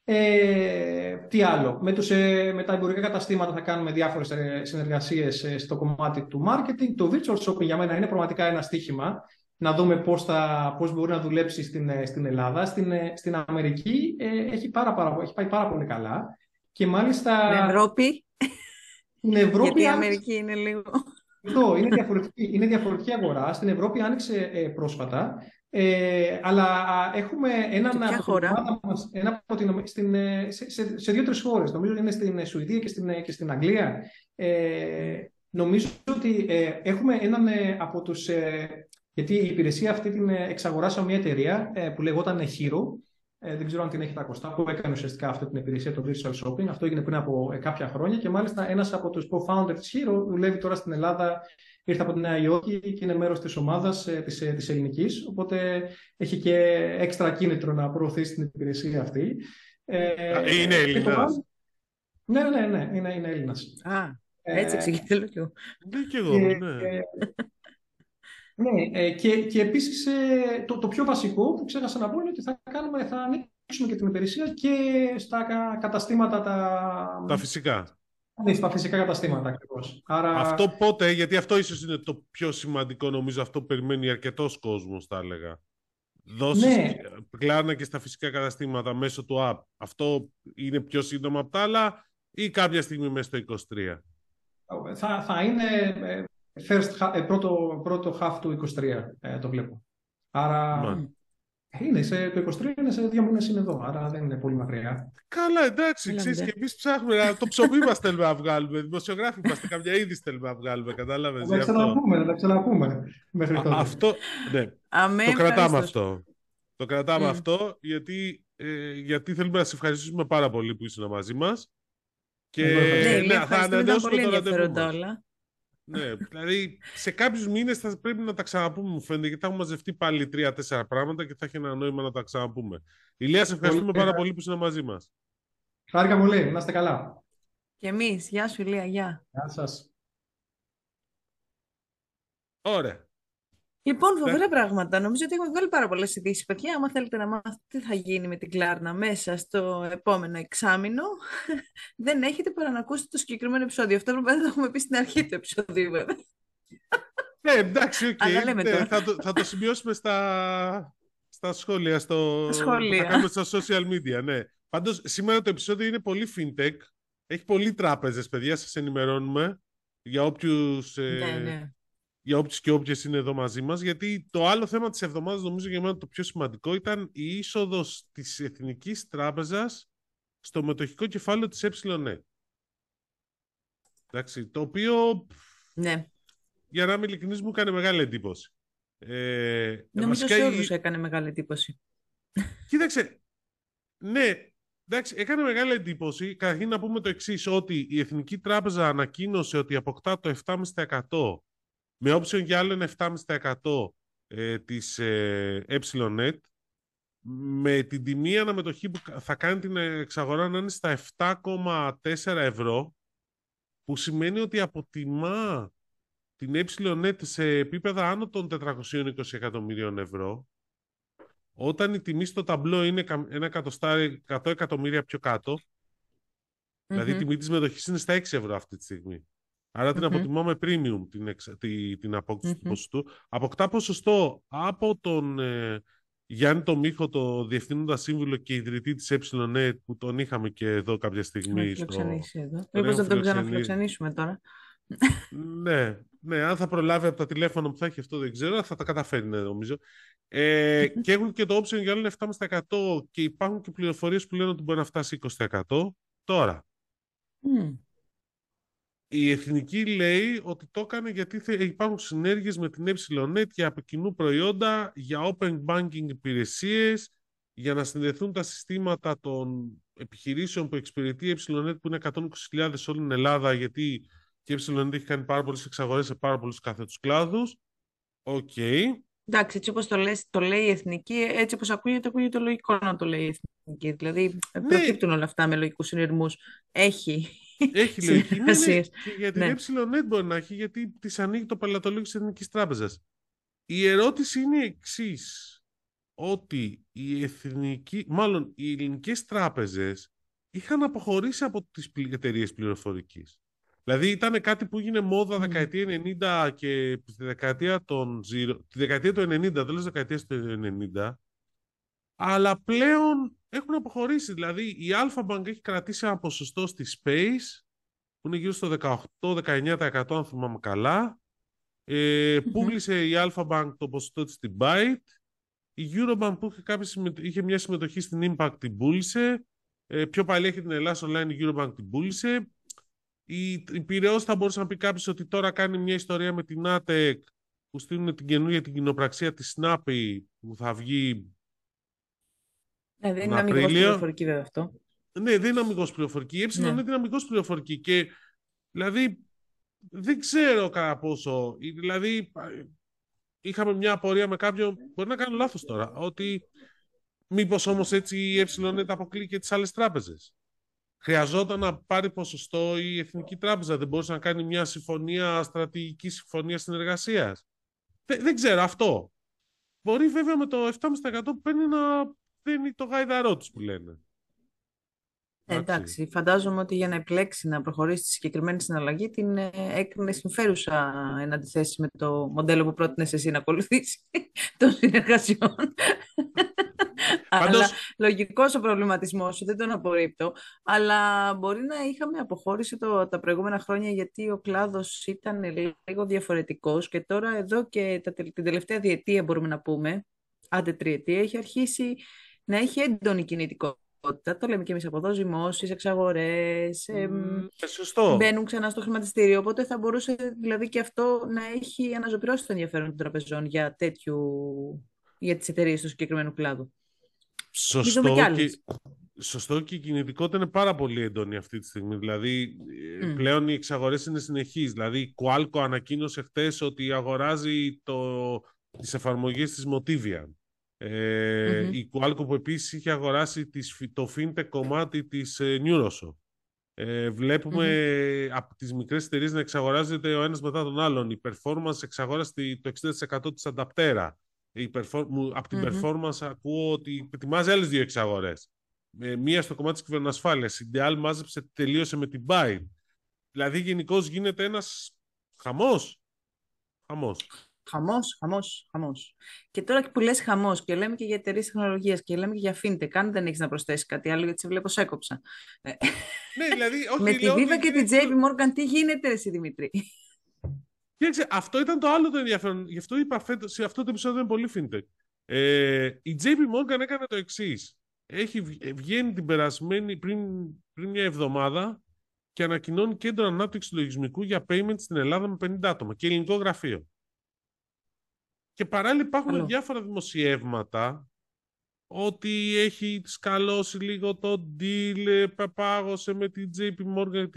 Ε, τι άλλο, με, τους, ε, με τα εμπορικά καταστήματα θα κάνουμε διάφορες ε, συνεργασίες ε, στο κομμάτι του marketing. Το virtual shopping για μένα είναι πραγματικά ένα στίχημα να δούμε πώς, θα, πώς μπορεί να δουλέψει στην, στην Ελλάδα. Στην, στην Αμερική έχει, πάρα, πάρα, έχει πάει πάρα πολύ καλά. Και μάλιστα... Στην Ευρώπη. Στην Ευρώπη Γιατί η Αμερική είναι λίγο... Αυτό είναι διαφορετική, είναι διαφορετική αγορά. Στην Ευρώπη άνοιξε πρόσφατα Ε, αλλά έχουμε έναν από, χώρα; Μας, ένα από την, στην, ε, σε, σε, σε δύο-τρεις χώρες. Νομίζω είναι στην Σουηδία και στην, και στην Αγγλία. Ε, νομίζω ότι ε, έχουμε έναν ε, από τους... Ε, γιατί η υπηρεσία αυτή την εξαγοράσαμε μια εταιρεία που λεγόταν Hero. δεν ξέρω αν την έχετε ακουστά, που έκανε ουσιαστικά αυτή την υπηρεσία, το digital shopping. Αυτό έγινε πριν από κάποια χρόνια και μάλιστα ένας από τους co-founders της Hero δουλεύει τώρα στην Ελλάδα ήρθε από τη Νέα Υόρκη και είναι μέρος της ομάδας ε, της, ε, της ελληνικής, οπότε έχει και έξτρα κίνητρο να προωθήσει την υπηρεσία αυτή. Ε, είναι Έλληνας. Ναι, ναι, ναι, είναι, είναι Έλληνας. Α, έτσι εξηγείται λίγο. Ναι, και εγώ, ναι. Ναι, και, και επίσης το, το πιο βασικό που ξέχασα να πω είναι ότι θα, κάνουμε, θα ανοίξουμε και την υπηρεσία και στα καταστήματα τα... Τα φυσικά. Ναι, στα φυσικά καταστήματα ακριβώς. Άρα... Αυτό πότε, γιατί αυτό ίσως είναι το πιο σημαντικό, νομίζω, αυτό που περιμένει αρκετός κόσμος, θα έλεγα. Δώσεις ναι. κλάνα και στα φυσικά καταστήματα μέσω του app. Αυτό είναι πιο σύντομα από τα άλλα ή κάποια στιγμή μέσα στο 23. Θα, θα είναι ε, first, ε, πρώτο, πρώτο half του 23, ε, το βλέπω. Άρα είναι σε, το 23 είναι σε δύο μήνες είναι εδώ, άρα δεν είναι πολύ μακριά. Καλά, εντάξει, ξέρεις και εμείς ψάχνουμε. Το ψωμί μας θέλουμε να βγάλουμε. Δημοσιογράφοι είμαστε, κάποια είδη θέλουμε να βγάλουμε. Κατάλαβες. Θα τα ξαναπούμε, θα τα ξαναπούμε. Μέχρι τότε. Αυτό, ναι. το κρατάμε αυτό. Το κρατάμε mm. αυτό γιατί, ε, γιατί θέλουμε να σε ευχαριστήσουμε πάρα πολύ που ήσουν μαζί μας. Και ναι, ναι, θα ανανεώσουμε το ραντεβού. Ναι, δηλαδή σε κάποιους μήνες θα πρέπει να τα ξαναπούμε, μου φαίνεται, γιατί θα έχουν μαζευτεί πάλι τρία-τέσσερα πράγματα και θα έχει ένα νόημα να τα ξαναπούμε. Ηλίας, σε ευχαριστούμε πάρα πολύ που είσαι μαζί μας. Χάρηκα πολύ, να είστε καλά. Και εμείς. Γεια σου, Ηλία, γεια. Γεια σας. Ωραία. Λοιπόν, ναι. φοβερά πράγματα. Νομίζω ότι έχουμε βγάλει πάρα πολλές ειδήσεις, παιδιά. Αν θέλετε να μάθετε τι θα γίνει με την Klarna μέσα στο επόμενο εξάμηνο, δεν έχετε παρά να ακούσετε το συγκεκριμένο επεισόδιο. Αυτό πρέπει να το έχουμε πει στην αρχή του επεισοδίου, βέβαια. Ναι, εντάξει, OK. Okay. Ναι, θα, το, θα το σημειώσουμε στα, στα σχόλια. Στο, σχόλια. Θα κάνουμε στα social media, ναι. Πάντως, σήμερα το επεισόδιο είναι πολύ fintech. Έχει πολλοί τράπεζες, παιδιά, σας ενημερώνουμε. Για όποιους. Ε, ναι, ναι για όποιες και όποιες είναι εδώ μαζί μας, γιατί το άλλο θέμα της εβδομάδας, νομίζω για μένα το πιο σημαντικό, ήταν η είσοδος της Εθνικής Τράπεζας στο μετοχικό κεφάλαιο της ΕΕ. Εντάξει, το οποίο, ναι. για να είμαι ειλικρινής, μου έκανε μεγάλη εντύπωση. Ε, νομίζω σε όλους έκανε μεγάλη εντύπωση. Κοίταξε, ναι, εντάξει, έκανε μεγάλη εντύπωση. Καταρχήν να πούμε το εξής ότι η Εθνική Τράπεζα ανακοίνωσε ότι αποκτά το 7,5% με option για άλλο ένα 7,5% ε, της ε, EPSILONET με την τιμή αναμετοχή που θα κάνει την εξαγορά να είναι στα 7,4 ευρώ που σημαίνει ότι αποτιμά την EPSILONET σε επίπεδα άνω των 420 εκατομμυρίων ευρώ όταν η τιμή στο ταμπλό είναι ένα 100 εκατομμύρια πιο κατω δηλαδή η τιμή της μετοχής είναι στα 6 ευρώ αυτή τη στιγμή. Άρα την αποτιμάμε premium την, εξ, τη, την απόκτηση του ποσοστού. Αποκτά ποσοστό από τον ε, Γιάννη το Μίχο, το διευθύνοντα σύμβουλο και ιδρυτή της ΕΕ που τον είχαμε και εδώ κάποια στιγμή. Στο... εδώ. Μήπως δεν τον ξαναφιλοξενήσουμε τώρα. ναι, ναι, αν θα προλάβει από τα τηλέφωνα που θα έχει αυτό δεν ξέρω, θα τα καταφέρει ναι, νομίζω. Ε, και έχουν και το option για άλλο 7,5% και υπάρχουν και πληροφορίες που λένε ότι μπορεί να φτάσει 20%. Τώρα, η Εθνική λέει ότι το έκανε γιατί υπάρχουν συνέργειες με την ΕΕ για από κοινού προϊόντα, για open banking υπηρεσίες, για να συνδεθούν τα συστήματα των επιχειρήσεων που εξυπηρετεί η ΕΕ που είναι 120.000 σε όλη την Ελλάδα γιατί και η ΕΕ έχει κάνει πάρα πολλές εξαγορές σε πάρα πολλούς κάθετους κλάδους. OK. Okay. Εντάξει, έτσι όπως το, λες, το λέει η Εθνική, έτσι όπως ακούγεται, ακούγεται λογικό να το λέει η Εθνική. Δηλαδή, ναι. προκύπτουν όλα αυτά με λογικούς συνειρμούς. Έχει έχει λογική. ναι, ναι. Και για την ναι. μπορεί να έχει, γιατί της ανοίγει το πελατολόγιο της Εθνικής Τράπεζας. Η ερώτηση είναι η εξής. Ότι οι εθνικοί, μάλλον οι ελληνικές τράπεζες είχαν αποχωρήσει από τις εταιρείες πληροφορικής. Δηλαδή ήταν κάτι που έγινε μόδα δεκαετία 90 και τη δεκαετία των 0, τη δεκαετία του 90, δεν λες δεκαετία του 90, αλλά πλέον έχουν αποχωρήσει. Δηλαδή η Alpha έχει κρατήσει ένα ποσοστό στη Space που είναι γύρω στο 18-19% αν θυμάμαι καλά. Ε, Πούλησε η Alpha το ποσοστό της στην Byte Η Eurobank που είχε, κάποια είχε μια συμμετοχή στην Impact την πούλησε. Ε, πιο παλιά είχε την Ελλάδα Online, η Eurobank την πούλησε. Η, η Πυραιός θα μπορούσε να πει κάποιος ότι τώρα κάνει μια ιστορία με την ATEC που στείλουν την καινούργια την κοινοπραξία της Snappy που θα βγει ναι, δεν είναι αμυγός πληροφορική βέβαια αυτό. Ναι, δεν είναι αμυγός πληροφορική. Η ε ναι. είναι αμυγός πληροφορική και δηλαδή δεν ξέρω κατά πόσο. Δηλαδή είχαμε μια απορία με κάποιον, μπορεί να κάνω λάθος τώρα, ότι μήπως όμως έτσι η ΕΕ αποκλεί και τις άλλες τράπεζες. Χρειαζόταν να πάρει ποσοστό η Εθνική Τράπεζα. Δεν μπορούσε να κάνει μια συμφωνία, στρατηγική συμφωνία συνεργασίας. Δεν, δεν ξέρω αυτό. Μπορεί βέβαια με το 7,5% που παίρνει να δίνει το γαϊδαρό τους που λένε. Ε, εντάξει, φαντάζομαι ότι για να επιλέξει να προχωρήσει στη συγκεκριμένη συναλλαγή την ε, έκρινε συμφέρουσα εν αντιθέσει με το μοντέλο που πρότεινες εσύ να ακολουθήσει των συνεργασιών. Αλλά λογικός ο προβληματισμός σου, δεν τον απορρίπτω. Αλλά μπορεί να είχαμε αποχώρηση το, τα προηγούμενα χρόνια γιατί ο κλάδος ήταν λίγο διαφορετικός και τώρα εδώ και τα, την τελευταία διετία μπορούμε να πούμε, άντε τριετία, έχει αρχίσει να έχει έντονη κινητικότητα το λέμε και εμείς από εδώ, ζυμώσεις, εξαγορές. σωστό. Μπαίνουν ξανά στο χρηματιστήριο. Οπότε θα μπορούσε δηλαδή και αυτό να έχει αναζωπηρώσει το ενδιαφέρον των τραπεζών για, τέτοιου, για τις εταιρείες του συγκεκριμένου κλάδου. Σωστό και, σωστό και η κινητικότητα είναι πάρα πολύ έντονη αυτή τη στιγμή. Δηλαδή, mm. πλέον οι εξαγορές είναι συνεχείς. Δηλαδή, η Qualco ανακοίνωσε χθε ότι αγοράζει το, τις εφαρμογές της Motivian. Ε, Η Qualcomm που επίσης είχε αγοράσει το fintech κομμάτι της ε, Neurosoft. Ε, βλέπουμε mm-hmm. από τις μικρές εταιρείες να εξαγοράζεται ο ένας μετά τον άλλον. Η performance εξαγόρασε το 60% της Adaptera. Η perform... Από την performance ακούω ότι ετοιμάζει άλλες δύο εξαγορές. Ε, μία στο κομμάτι της κυβερνοασφάλειας. Η Deal μάζεψε, τελείωσε με την Byte. Δηλαδή γενικώς γίνεται ένας χαμός. Χαμός. Χαμός, χαμός, χαμός. Και τώρα που λες χαμός και λέμε και για εταιρείες τεχνολογίας και λέμε και για fintech, αν δεν έχεις να προσθέσεις κάτι άλλο, γιατί σε βλέπω έκοψα. Ναι, δηλαδή, όχι, Με τη Viva και την JP Morgan, τι γίνεται, εσύ Δημητρή. Κοίταξε, αυτό ήταν το άλλο το ενδιαφέρον. Γι' αυτό είπα φέτος, σε αυτό το επεισόδιο είναι πολύ fintech. Ε, η JP Morgan έκανε το εξής. Έχει βγαίνει την περασμένη πριν, πριν μια εβδομάδα και ανακοινώνει κέντρο ανάπτυξης λογισμικού για payment στην Ελλάδα με 50 άτομα και ελληνικό γραφείο. Και παράλληλα υπάρχουν διάφορα δημοσιεύματα ότι έχει σκαλώσει λίγο το deal, παπάγωσε με την JP Morgan.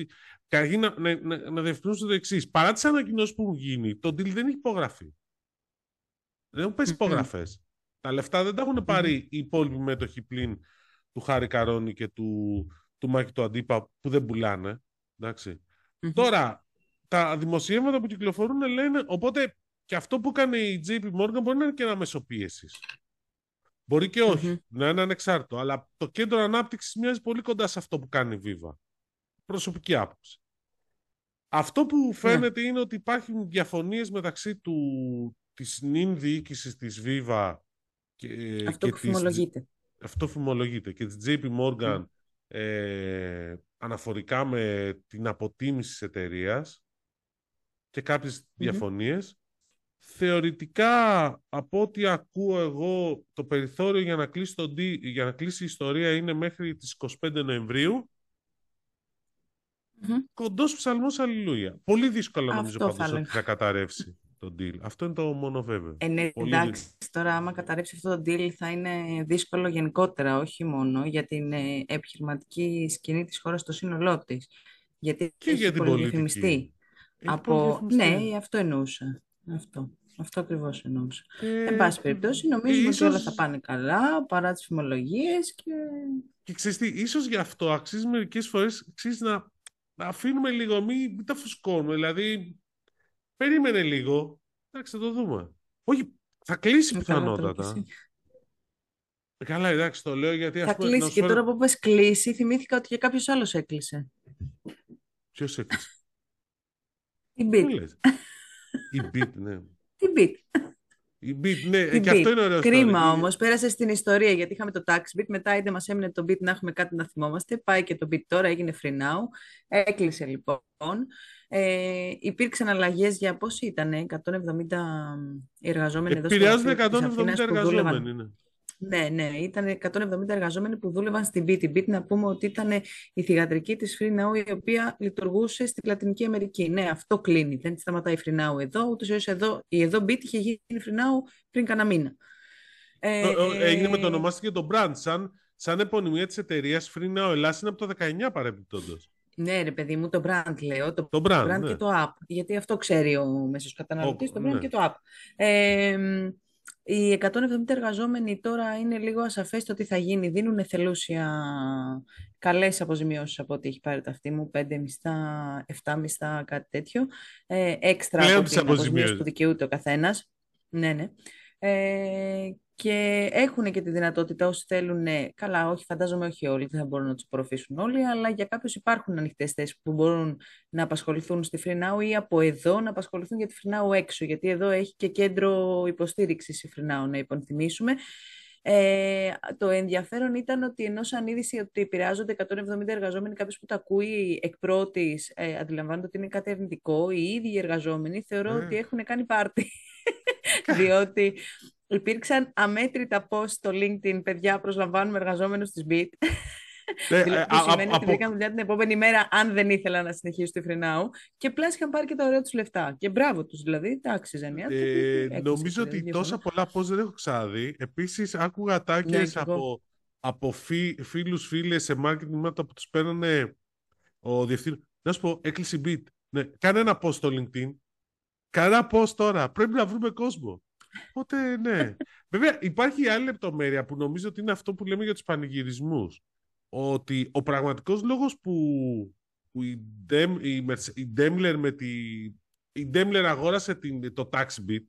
Καταρχήν να, να, να, να το εξής. Παρά τις ανακοινώσεις που έχουν γίνει, το deal δεν έχει υπογραφεί. Δεν έχουν πέσει υπογραφές. Τα λεφτά δεν τα έχουν πάρει οι υπόλοιποι μέτοχοι πλην του Χάρη Καρόνι και του, του Μάκη του Αντίπα που δεν πουλάνε. Τώρα, τα δημοσιεύματα που κυκλοφορούν λένε, οπότε και αυτό που κάνει η JP Morgan μπορεί να είναι και ένα μεσοπίεση. Μπορεί και όχι, να είναι ανεξάρτητο. Αλλά το κέντρο ανάπτυξης μοιάζει πολύ κοντά σε αυτό που κάνει η Viva. Προσωπική άποψη. Αυτό που ναι. φαίνεται είναι ότι υπάρχουν διαφωνίες μεταξύ του, της νυν διοίκησης της Viva και, αυτό και που φημολογείται. Αυτό φημολογείται. Και της JP Morgan ε, αναφορικά με την αποτίμηση της εταιρείας και κάποιες διαφωνίες θεωρητικά από ό,τι ακούω εγώ το περιθώριο για να κλείσει, το, για να κλείσει η ιστορία είναι μέχρι τις 25 Νοεμβρίου mm-hmm. κοντός ψαλμός αλληλούια. Πολύ δύσκολο νομίζω πάντως ότι θα καταρρεύσει το deal. Αυτό είναι το μόνο βέβαιο. Ε, ναι, εντάξει, τώρα άμα καταρρεύσει αυτό το deal θα είναι δύσκολο γενικότερα, όχι μόνο για την ε, επιχειρηματική σκηνή της χώρας στο σύνολό της. Γιατί και έχει για την πολιτική. Από... Ναι, αυτό εννοούσα. Αυτό. Αυτό ακριβώς εννοούσα. Ε, Εν πάση περιπτώσει, νομίζουμε ίσως... ότι όλα θα πάνε καλά παρά τις φημολογίες. Και... και ξέρεις τι, ίσως γι' αυτό αξίζει μερικές φορές να, να αφήνουμε λίγο, μην, μην τα φουσκώνουμε. Δηλαδή, περίμενε λίγο. Εντάξει, θα το δούμε. Όχι, θα κλείσει πιθανότατα. Καλά, εντάξει, το λέω γιατί... Θα κλείσει και τώρα που πες κλείσει, θυμήθηκα ότι και κάποιος άλλος έκλεισε. Ποιος έκλεισε; Η Bit. Η Bit, ναι. Την Bit. Η Bit, ναι, Την και αυτό είναι ωραίο. Κρίμα όμως, πέρασε στην ιστορία γιατί είχαμε το Tax Bit. Μετά είτε μας έμεινε το Bit να έχουμε κάτι να θυμόμαστε. Πάει και το Bit τώρα, έγινε free now. Έκλεισε λοιπόν. Ε, υπήρξαν αλλαγές για πόσοι ήταν, 170 εργαζόμενοι εδώ Επηρεάζουν 170 εργαζόμενοι, ναι. Ναι, ναι, ήταν 170 εργαζόμενοι που δούλευαν στην BT. BT να πούμε ότι ήταν η θηγατρική της FreeNow η οποία λειτουργούσε στη Λατινική Αμερική. Ναι, αυτό κλείνει. Δεν σταματάει η FreeNow εδώ, ούτε ή εδώ, η εδώ BT είχε γίνει FreeNow πριν κανένα μήνα. Ε, Έγινε με το ονομάστηκε το brand, σαν, σαν επωνυμία της εταιρείας FreeNow Ελλάς είναι από το 19 παρεμπιπτόντως. Ναι, ρε παιδί μου, το brand λέω. Το, το brand, ναι. και το app. Γιατί αυτό ξέρει ο μέσος καταναλωτής, το brand ναι. και το app. Ε, οι 170 εργαζόμενοι τώρα είναι λίγο ασαφές το τι θα γίνει. Δίνουν εθελούσια καλές αποζημιώσεις από ό,τι έχει πάρει το αυτή μου, 5 μισθά, 7 μισθά, κάτι τέτοιο. Ε, έξτρα από την αποζημίωση που δικαιούται ο καθένας. Ναι, ναι. Ε, και έχουν και τη δυνατότητα όσοι θέλουν, καλά, όχι, φαντάζομαι όχι όλοι, δεν θα μπορούν να τους απορροφήσουν όλοι, αλλά για κάποιους υπάρχουν ανοιχτές θέσεις που μπορούν να απασχοληθούν στη Φρινάου ή από εδώ να απασχοληθούν για τη Φρινάου έξω. Γιατί εδώ έχει και κέντρο υποστήριξης η Φρινάου, να υπονθυμίσουμε. Ε, το ενδιαφέρον ήταν ότι ενώ σαν είδηση ότι επηρεάζονται 170 εργαζόμενοι, κάποιος που τα ακούει εκ πρώτης, ε, αντιλαμβάνεται ότι είναι κάτι αρνητικό. Οι ίδιοι οι εργαζόμενοι θεωρώ mm. ότι έχουν κάνει πάρτι. Διότι Υπήρξαν αμέτρητα post στο LinkedIn, παιδιά, προσλαμβάνουμε εργαζόμενους της BIT. Ναι, δηλαδή, ε, σημαίνει ότι βρήκαν δουλειά την επόμενη μέρα, αν δεν ήθελα να συνεχίσω τη Φρυνάου. Και πλάς είχαν πάρει και τα ωραία τους λεφτά. Και μπράβο τους, δηλαδή, τα άξιζαν. Ε, νομίζω ότι τόσα πολλά πώ δεν έχω ξαναδεί. Επίσης, άκουγα τάκες ναι, από, από φι, φίλους, φίλες σε marketing που τους παίρνανε ο διευθύνων. Να σου πω, έκλεισε η Beat. Ναι, κάνε ένα post στο LinkedIn. Κανένα post τώρα. Πρέπει να βρούμε κόσμο. Οπότε ναι. Βέβαια υπάρχει άλλη λεπτομέρεια που νομίζω ότι είναι αυτό που λέμε για τους πανηγυρισμούς. Ότι ο πραγματικός λόγος που, που η, Dem, η, Daimler με τη... Η Daimler αγόρασε την, το Taxbit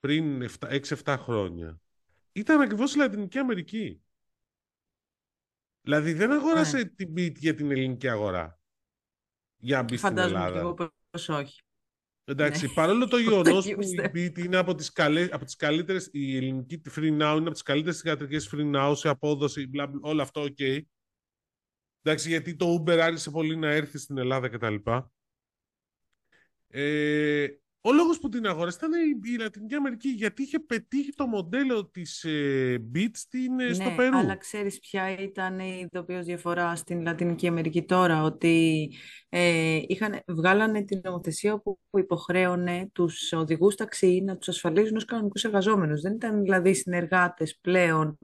πριν 6-7 χρόνια ήταν ακριβώς η Λατινική Αμερική. Δηλαδή δεν αγόρασε ναι. την Beat για την ελληνική αγορά. Για να μπει στην Ελλάδα. Φαντάζομαι και εγώ πως όχι. Εντάξει, ναι. παρόλο το γεγονός που η Beat είναι από τις καλέ, καλύτερες, η ελληνική Free Now είναι από τις καλύτερες θηγατρικές Free Now σε απόδοση, μπλα, όλο αυτό, OK. Okay. Εντάξει, γιατί το Uber άρχισε πολύ να έρθει στην Ελλάδα κτλ. Ε, ο λόγος που την αγόρασε ήταν η Λατινική Αμερική, γιατί είχε πετύχει το μοντέλο της ε, Beat στην, ε, ναι, στο Περού. αλλά ξέρεις ποια ήταν η ειδοποιός διαφορά στην Λατινική Αμερική τώρα, ότι ε, είχαν, βγάλανε την νομοθεσία που, που υποχρέωνε τους οδηγούς ταξί να τους ασφαλίζουν ως κανονικούς εργαζόμενους. Δεν ήταν δηλαδή συνεργάτες πλέον,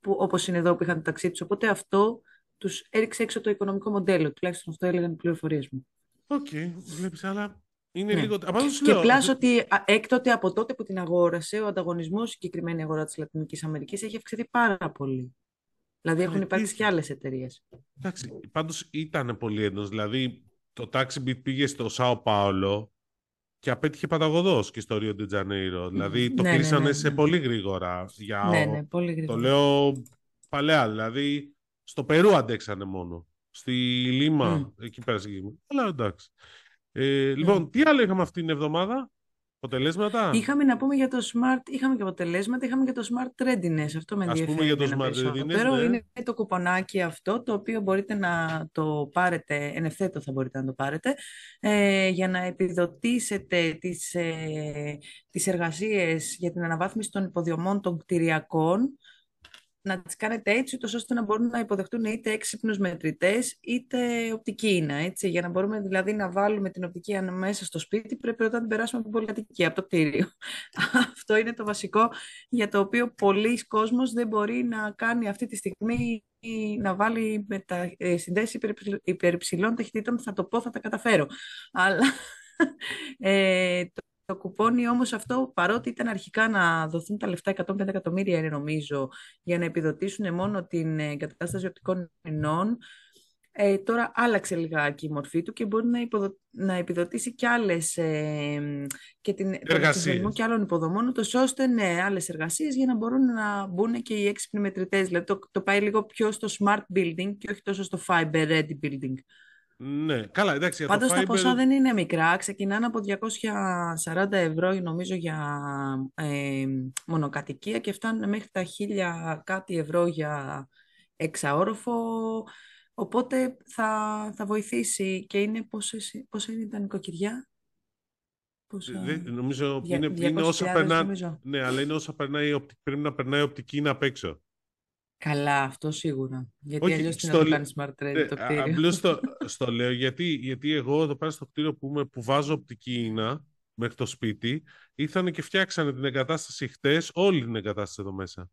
που, όπως είναι εδώ που είχαν το ταξί τους. Οπότε αυτό τους έριξε έξω το οικονομικό μοντέλο. Τουλάχιστον αυτό έλεγαν οι πληροφορίες μου. OK, okay, βλέπεις, αλλά είναι ναι. λίγο... Και plus ότι έκτοτε από τότε που την αγόρασε, ο ανταγωνισμός συγκεκριμένη αγορά της Λατινικής Αμερικής έχει αυξηθεί πάρα πολύ. Δηλαδή έχουν υπάρξει και άλλες εταιρείες. Εντάξει, πάντως ήταν πολύ έντονος. Δηλαδή το TaxiBit πήγε στο Σάο Πάολο και απέτυχε παταγωδός και στο Ρίο Ντετζανέιρο. Δηλαδή το ναι, ναι κλείσανε ναι, σε πολύ γρήγορα. Για... Ναι, ναι, πολύ γρήγορα. Το λέω παλαιά. Δηλαδή στο Περού αντέξανε μόνο. Στη Λίμα, εκεί πέρα συγκεκριμένα. Αλλά εντάξει. Ε, λοιπόν, ναι. τι άλλο είχαμε αυτήν την εβδομάδα, αποτελέσματα; Είχαμε να πούμε για το smart, είχαμε και αποτελέσματα, είχαμε και το smart readiness. Αυτό με ενδιαφέρει. Ας πούμε για το smart readiness, ναι. Είναι το κουπονάκι αυτό, το οποίο μπορείτε να το πάρετε, εν ευθέτω θα μπορείτε να το πάρετε, ε, για να επιδοτήσετε τις, ε, τις εργασίες για την αναβάθμιση των υποδιομών των κτηριακών, να τις κάνετε έτσι, ούτως ώστε να μπορούν να υποδεχτούν είτε έξυπνους μετρητές, είτε οπτική είναι, έτσι. Για να μπορούμε δηλαδή να βάλουμε την οπτική μέσα στο σπίτι, πρέπει όταν την περάσουμε από την πολυκατοικία, από το κτίριο. Αυτό είναι το βασικό για το οποίο πολλοί κόσμος δεν μπορεί να κάνει αυτή τη στιγμή να βάλει μετα... Ε, συνδέσεις υπερυψηλών ταχυτήτων, θα το πω, θα τα καταφέρω. Αλλά ε, το κουπόνι όμως αυτό, παρότι ήταν αρχικά να δοθούν τα λεφτά 105 εκατομμύρια, είναι νομίζω, για να επιδοτήσουν μόνο την εγκατάσταση οπτικών ινών, ε, τώρα άλλαξε λιγάκι η μορφή του και μπορεί να, υποδο... να επιδοτήσει και άλλες ε, και την εργασίες και άλλων υποδομών, ώστε ναι, άλλες εργασίες για να μπορούν να μπουν και οι έξυπνοι μετρητές. Δηλαδή το, το πάει λίγο πιο στο smart building και όχι τόσο στο fiber ready building. Ναι, καλά, εντάξει. Πάντως τα ποσά δεν είναι μικρά. Ξεκινάνε από 240 ευρώ νομίζω για ε, μονοκατοικία και φτάνουν μέχρι τα 1000 κάτι ευρώ για εξαόροφο. Οπότε θα, θα βοηθήσει και είναι πόσο, πόσο είναι τα νοικοκυριά; Πόσο... Δεν, νομίζω Δια, είναι, είναι όσα περνά... Ναι, αλλά είναι όσα περνάει, πρέπει να περνάει οπτική να απ' έξω. Καλά, αυτό σίγουρα. Γιατί αλλιώς τι να το κάνεις smart trade ναι, το κτίριο; Απλώς το, στο λέω γιατί, γιατί εγώ εδώ πέρα στο κτίριο που, που βάζω οπτική ίνα μέχρι το σπίτι, ήρθαν και φτιάξανε την εγκατάσταση χτες, όλη την εγκατάσταση εδώ μέσα.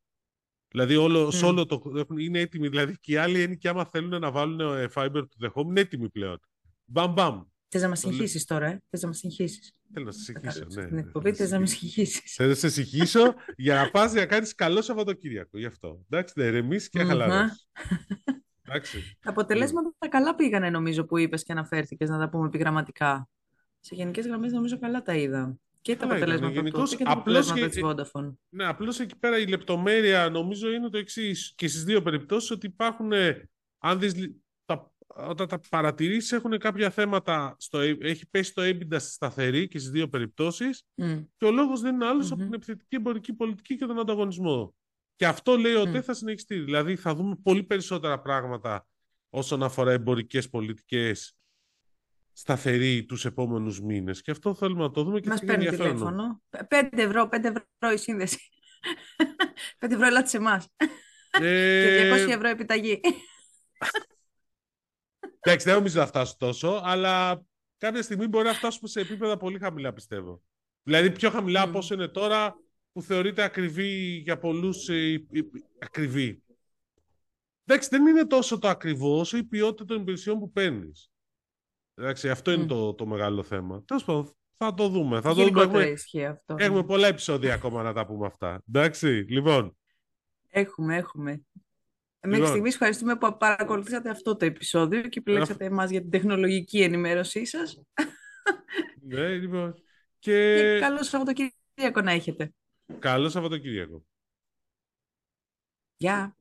Δηλαδή όλο, mm. όλο το, είναι έτοιμοι. Δηλαδή και οι άλλοι είναι και άμα θέλουν να βάλουν ε, fiber to the home, είναι έτοιμοι πλέον. Μπαμ, μπαμ. Θες να μας συγχύσεις τώρα, ε; Θες να μας συγχύσεις. Θέλω να σε συγχύσω, ναι. Την εκπομπή θε να με συγχύσεις. Θέλω να σε συγχύσω για να πας να κάνεις καλό Σαββατοκύριακο. Γι' αυτό. Εντάξει, να ηρεμήσει και χαλαρώσει. Τα αποτελέσματα τα καλά πήγανε νομίζω που είπες και αναφέρθηκες, να τα πούμε επιγραμματικά. Σε γενικές γραμμές νομίζω καλά τα είδα. Και τα αποτελέσματα γενικώς, και τα αποτελέσματα της Vodafone. Ναι, απλώς εκεί πέρα η λεπτομέρεια νομίζω είναι το εξής και στις δύο περιπτώσεις ότι υπάρχουν, ε, αν δεις, τα, όταν τα παρατηρήσεις έχουν κάποια θέματα, στο, έχει πέσει το έμπιντα στη σταθερή και στις δύο περιπτώσεις mm. και ο λόγος δεν είναι άλλος mm-hmm. από την επιθετική εμπορική πολιτική και τον ανταγωνισμό. Και αυτό λέει ότι mm. θα συνεχιστεί. Δηλαδή θα δούμε πολύ περισσότερα πράγματα όσον αφορά εμπορικές πολιτικές σταθερή τους επόμενους μήνες. Και αυτό θέλουμε να το δούμε και Μας παίρνει τηλέφωνο. 5 ευρώ, 5 ευρώ η σύνδεση. 5 ευρώ ελάτε σε εμάς. Ε... και 200 ευρώ επιταγή. Εντάξει, δεν νομίζω να φτάσω τόσο, αλλά κάποια στιγμή μπορεί να φτάσουμε σε επίπεδα πολύ χαμηλά, πιστεύω. Δηλαδή πιο χαμηλά mm. από όσο είναι τώρα, που θεωρείται ακριβή για πολλούς ε, ακριβή. Εντάξει, δεν είναι τόσο το ακριβό όσο η ποιότητα των υπηρεσιών που παίρνεις. Εντάξει, αυτό είναι το, το μεγάλο θέμα. Τέλος πάντων, θα το δούμε. Θα το δούμε. Έχουμε, αυτό. έχουμε πολλά επεισόδια ακόμα να τα πούμε αυτά. Εντάξει, λοιπόν. Έχουμε, έχουμε. Μέχρι λοιπόν. στιγμής ευχαριστούμε που παρακολουθήσατε αυτό το επεισόδιο και επιλέξατε εμάς για την τεχνολογική ενημέρωσή σας. Ναι, λοιπόν. Και... και καλό Σαββατοκύριακο να έχετε. Καλό Σαββατοκύριακο. Γεια.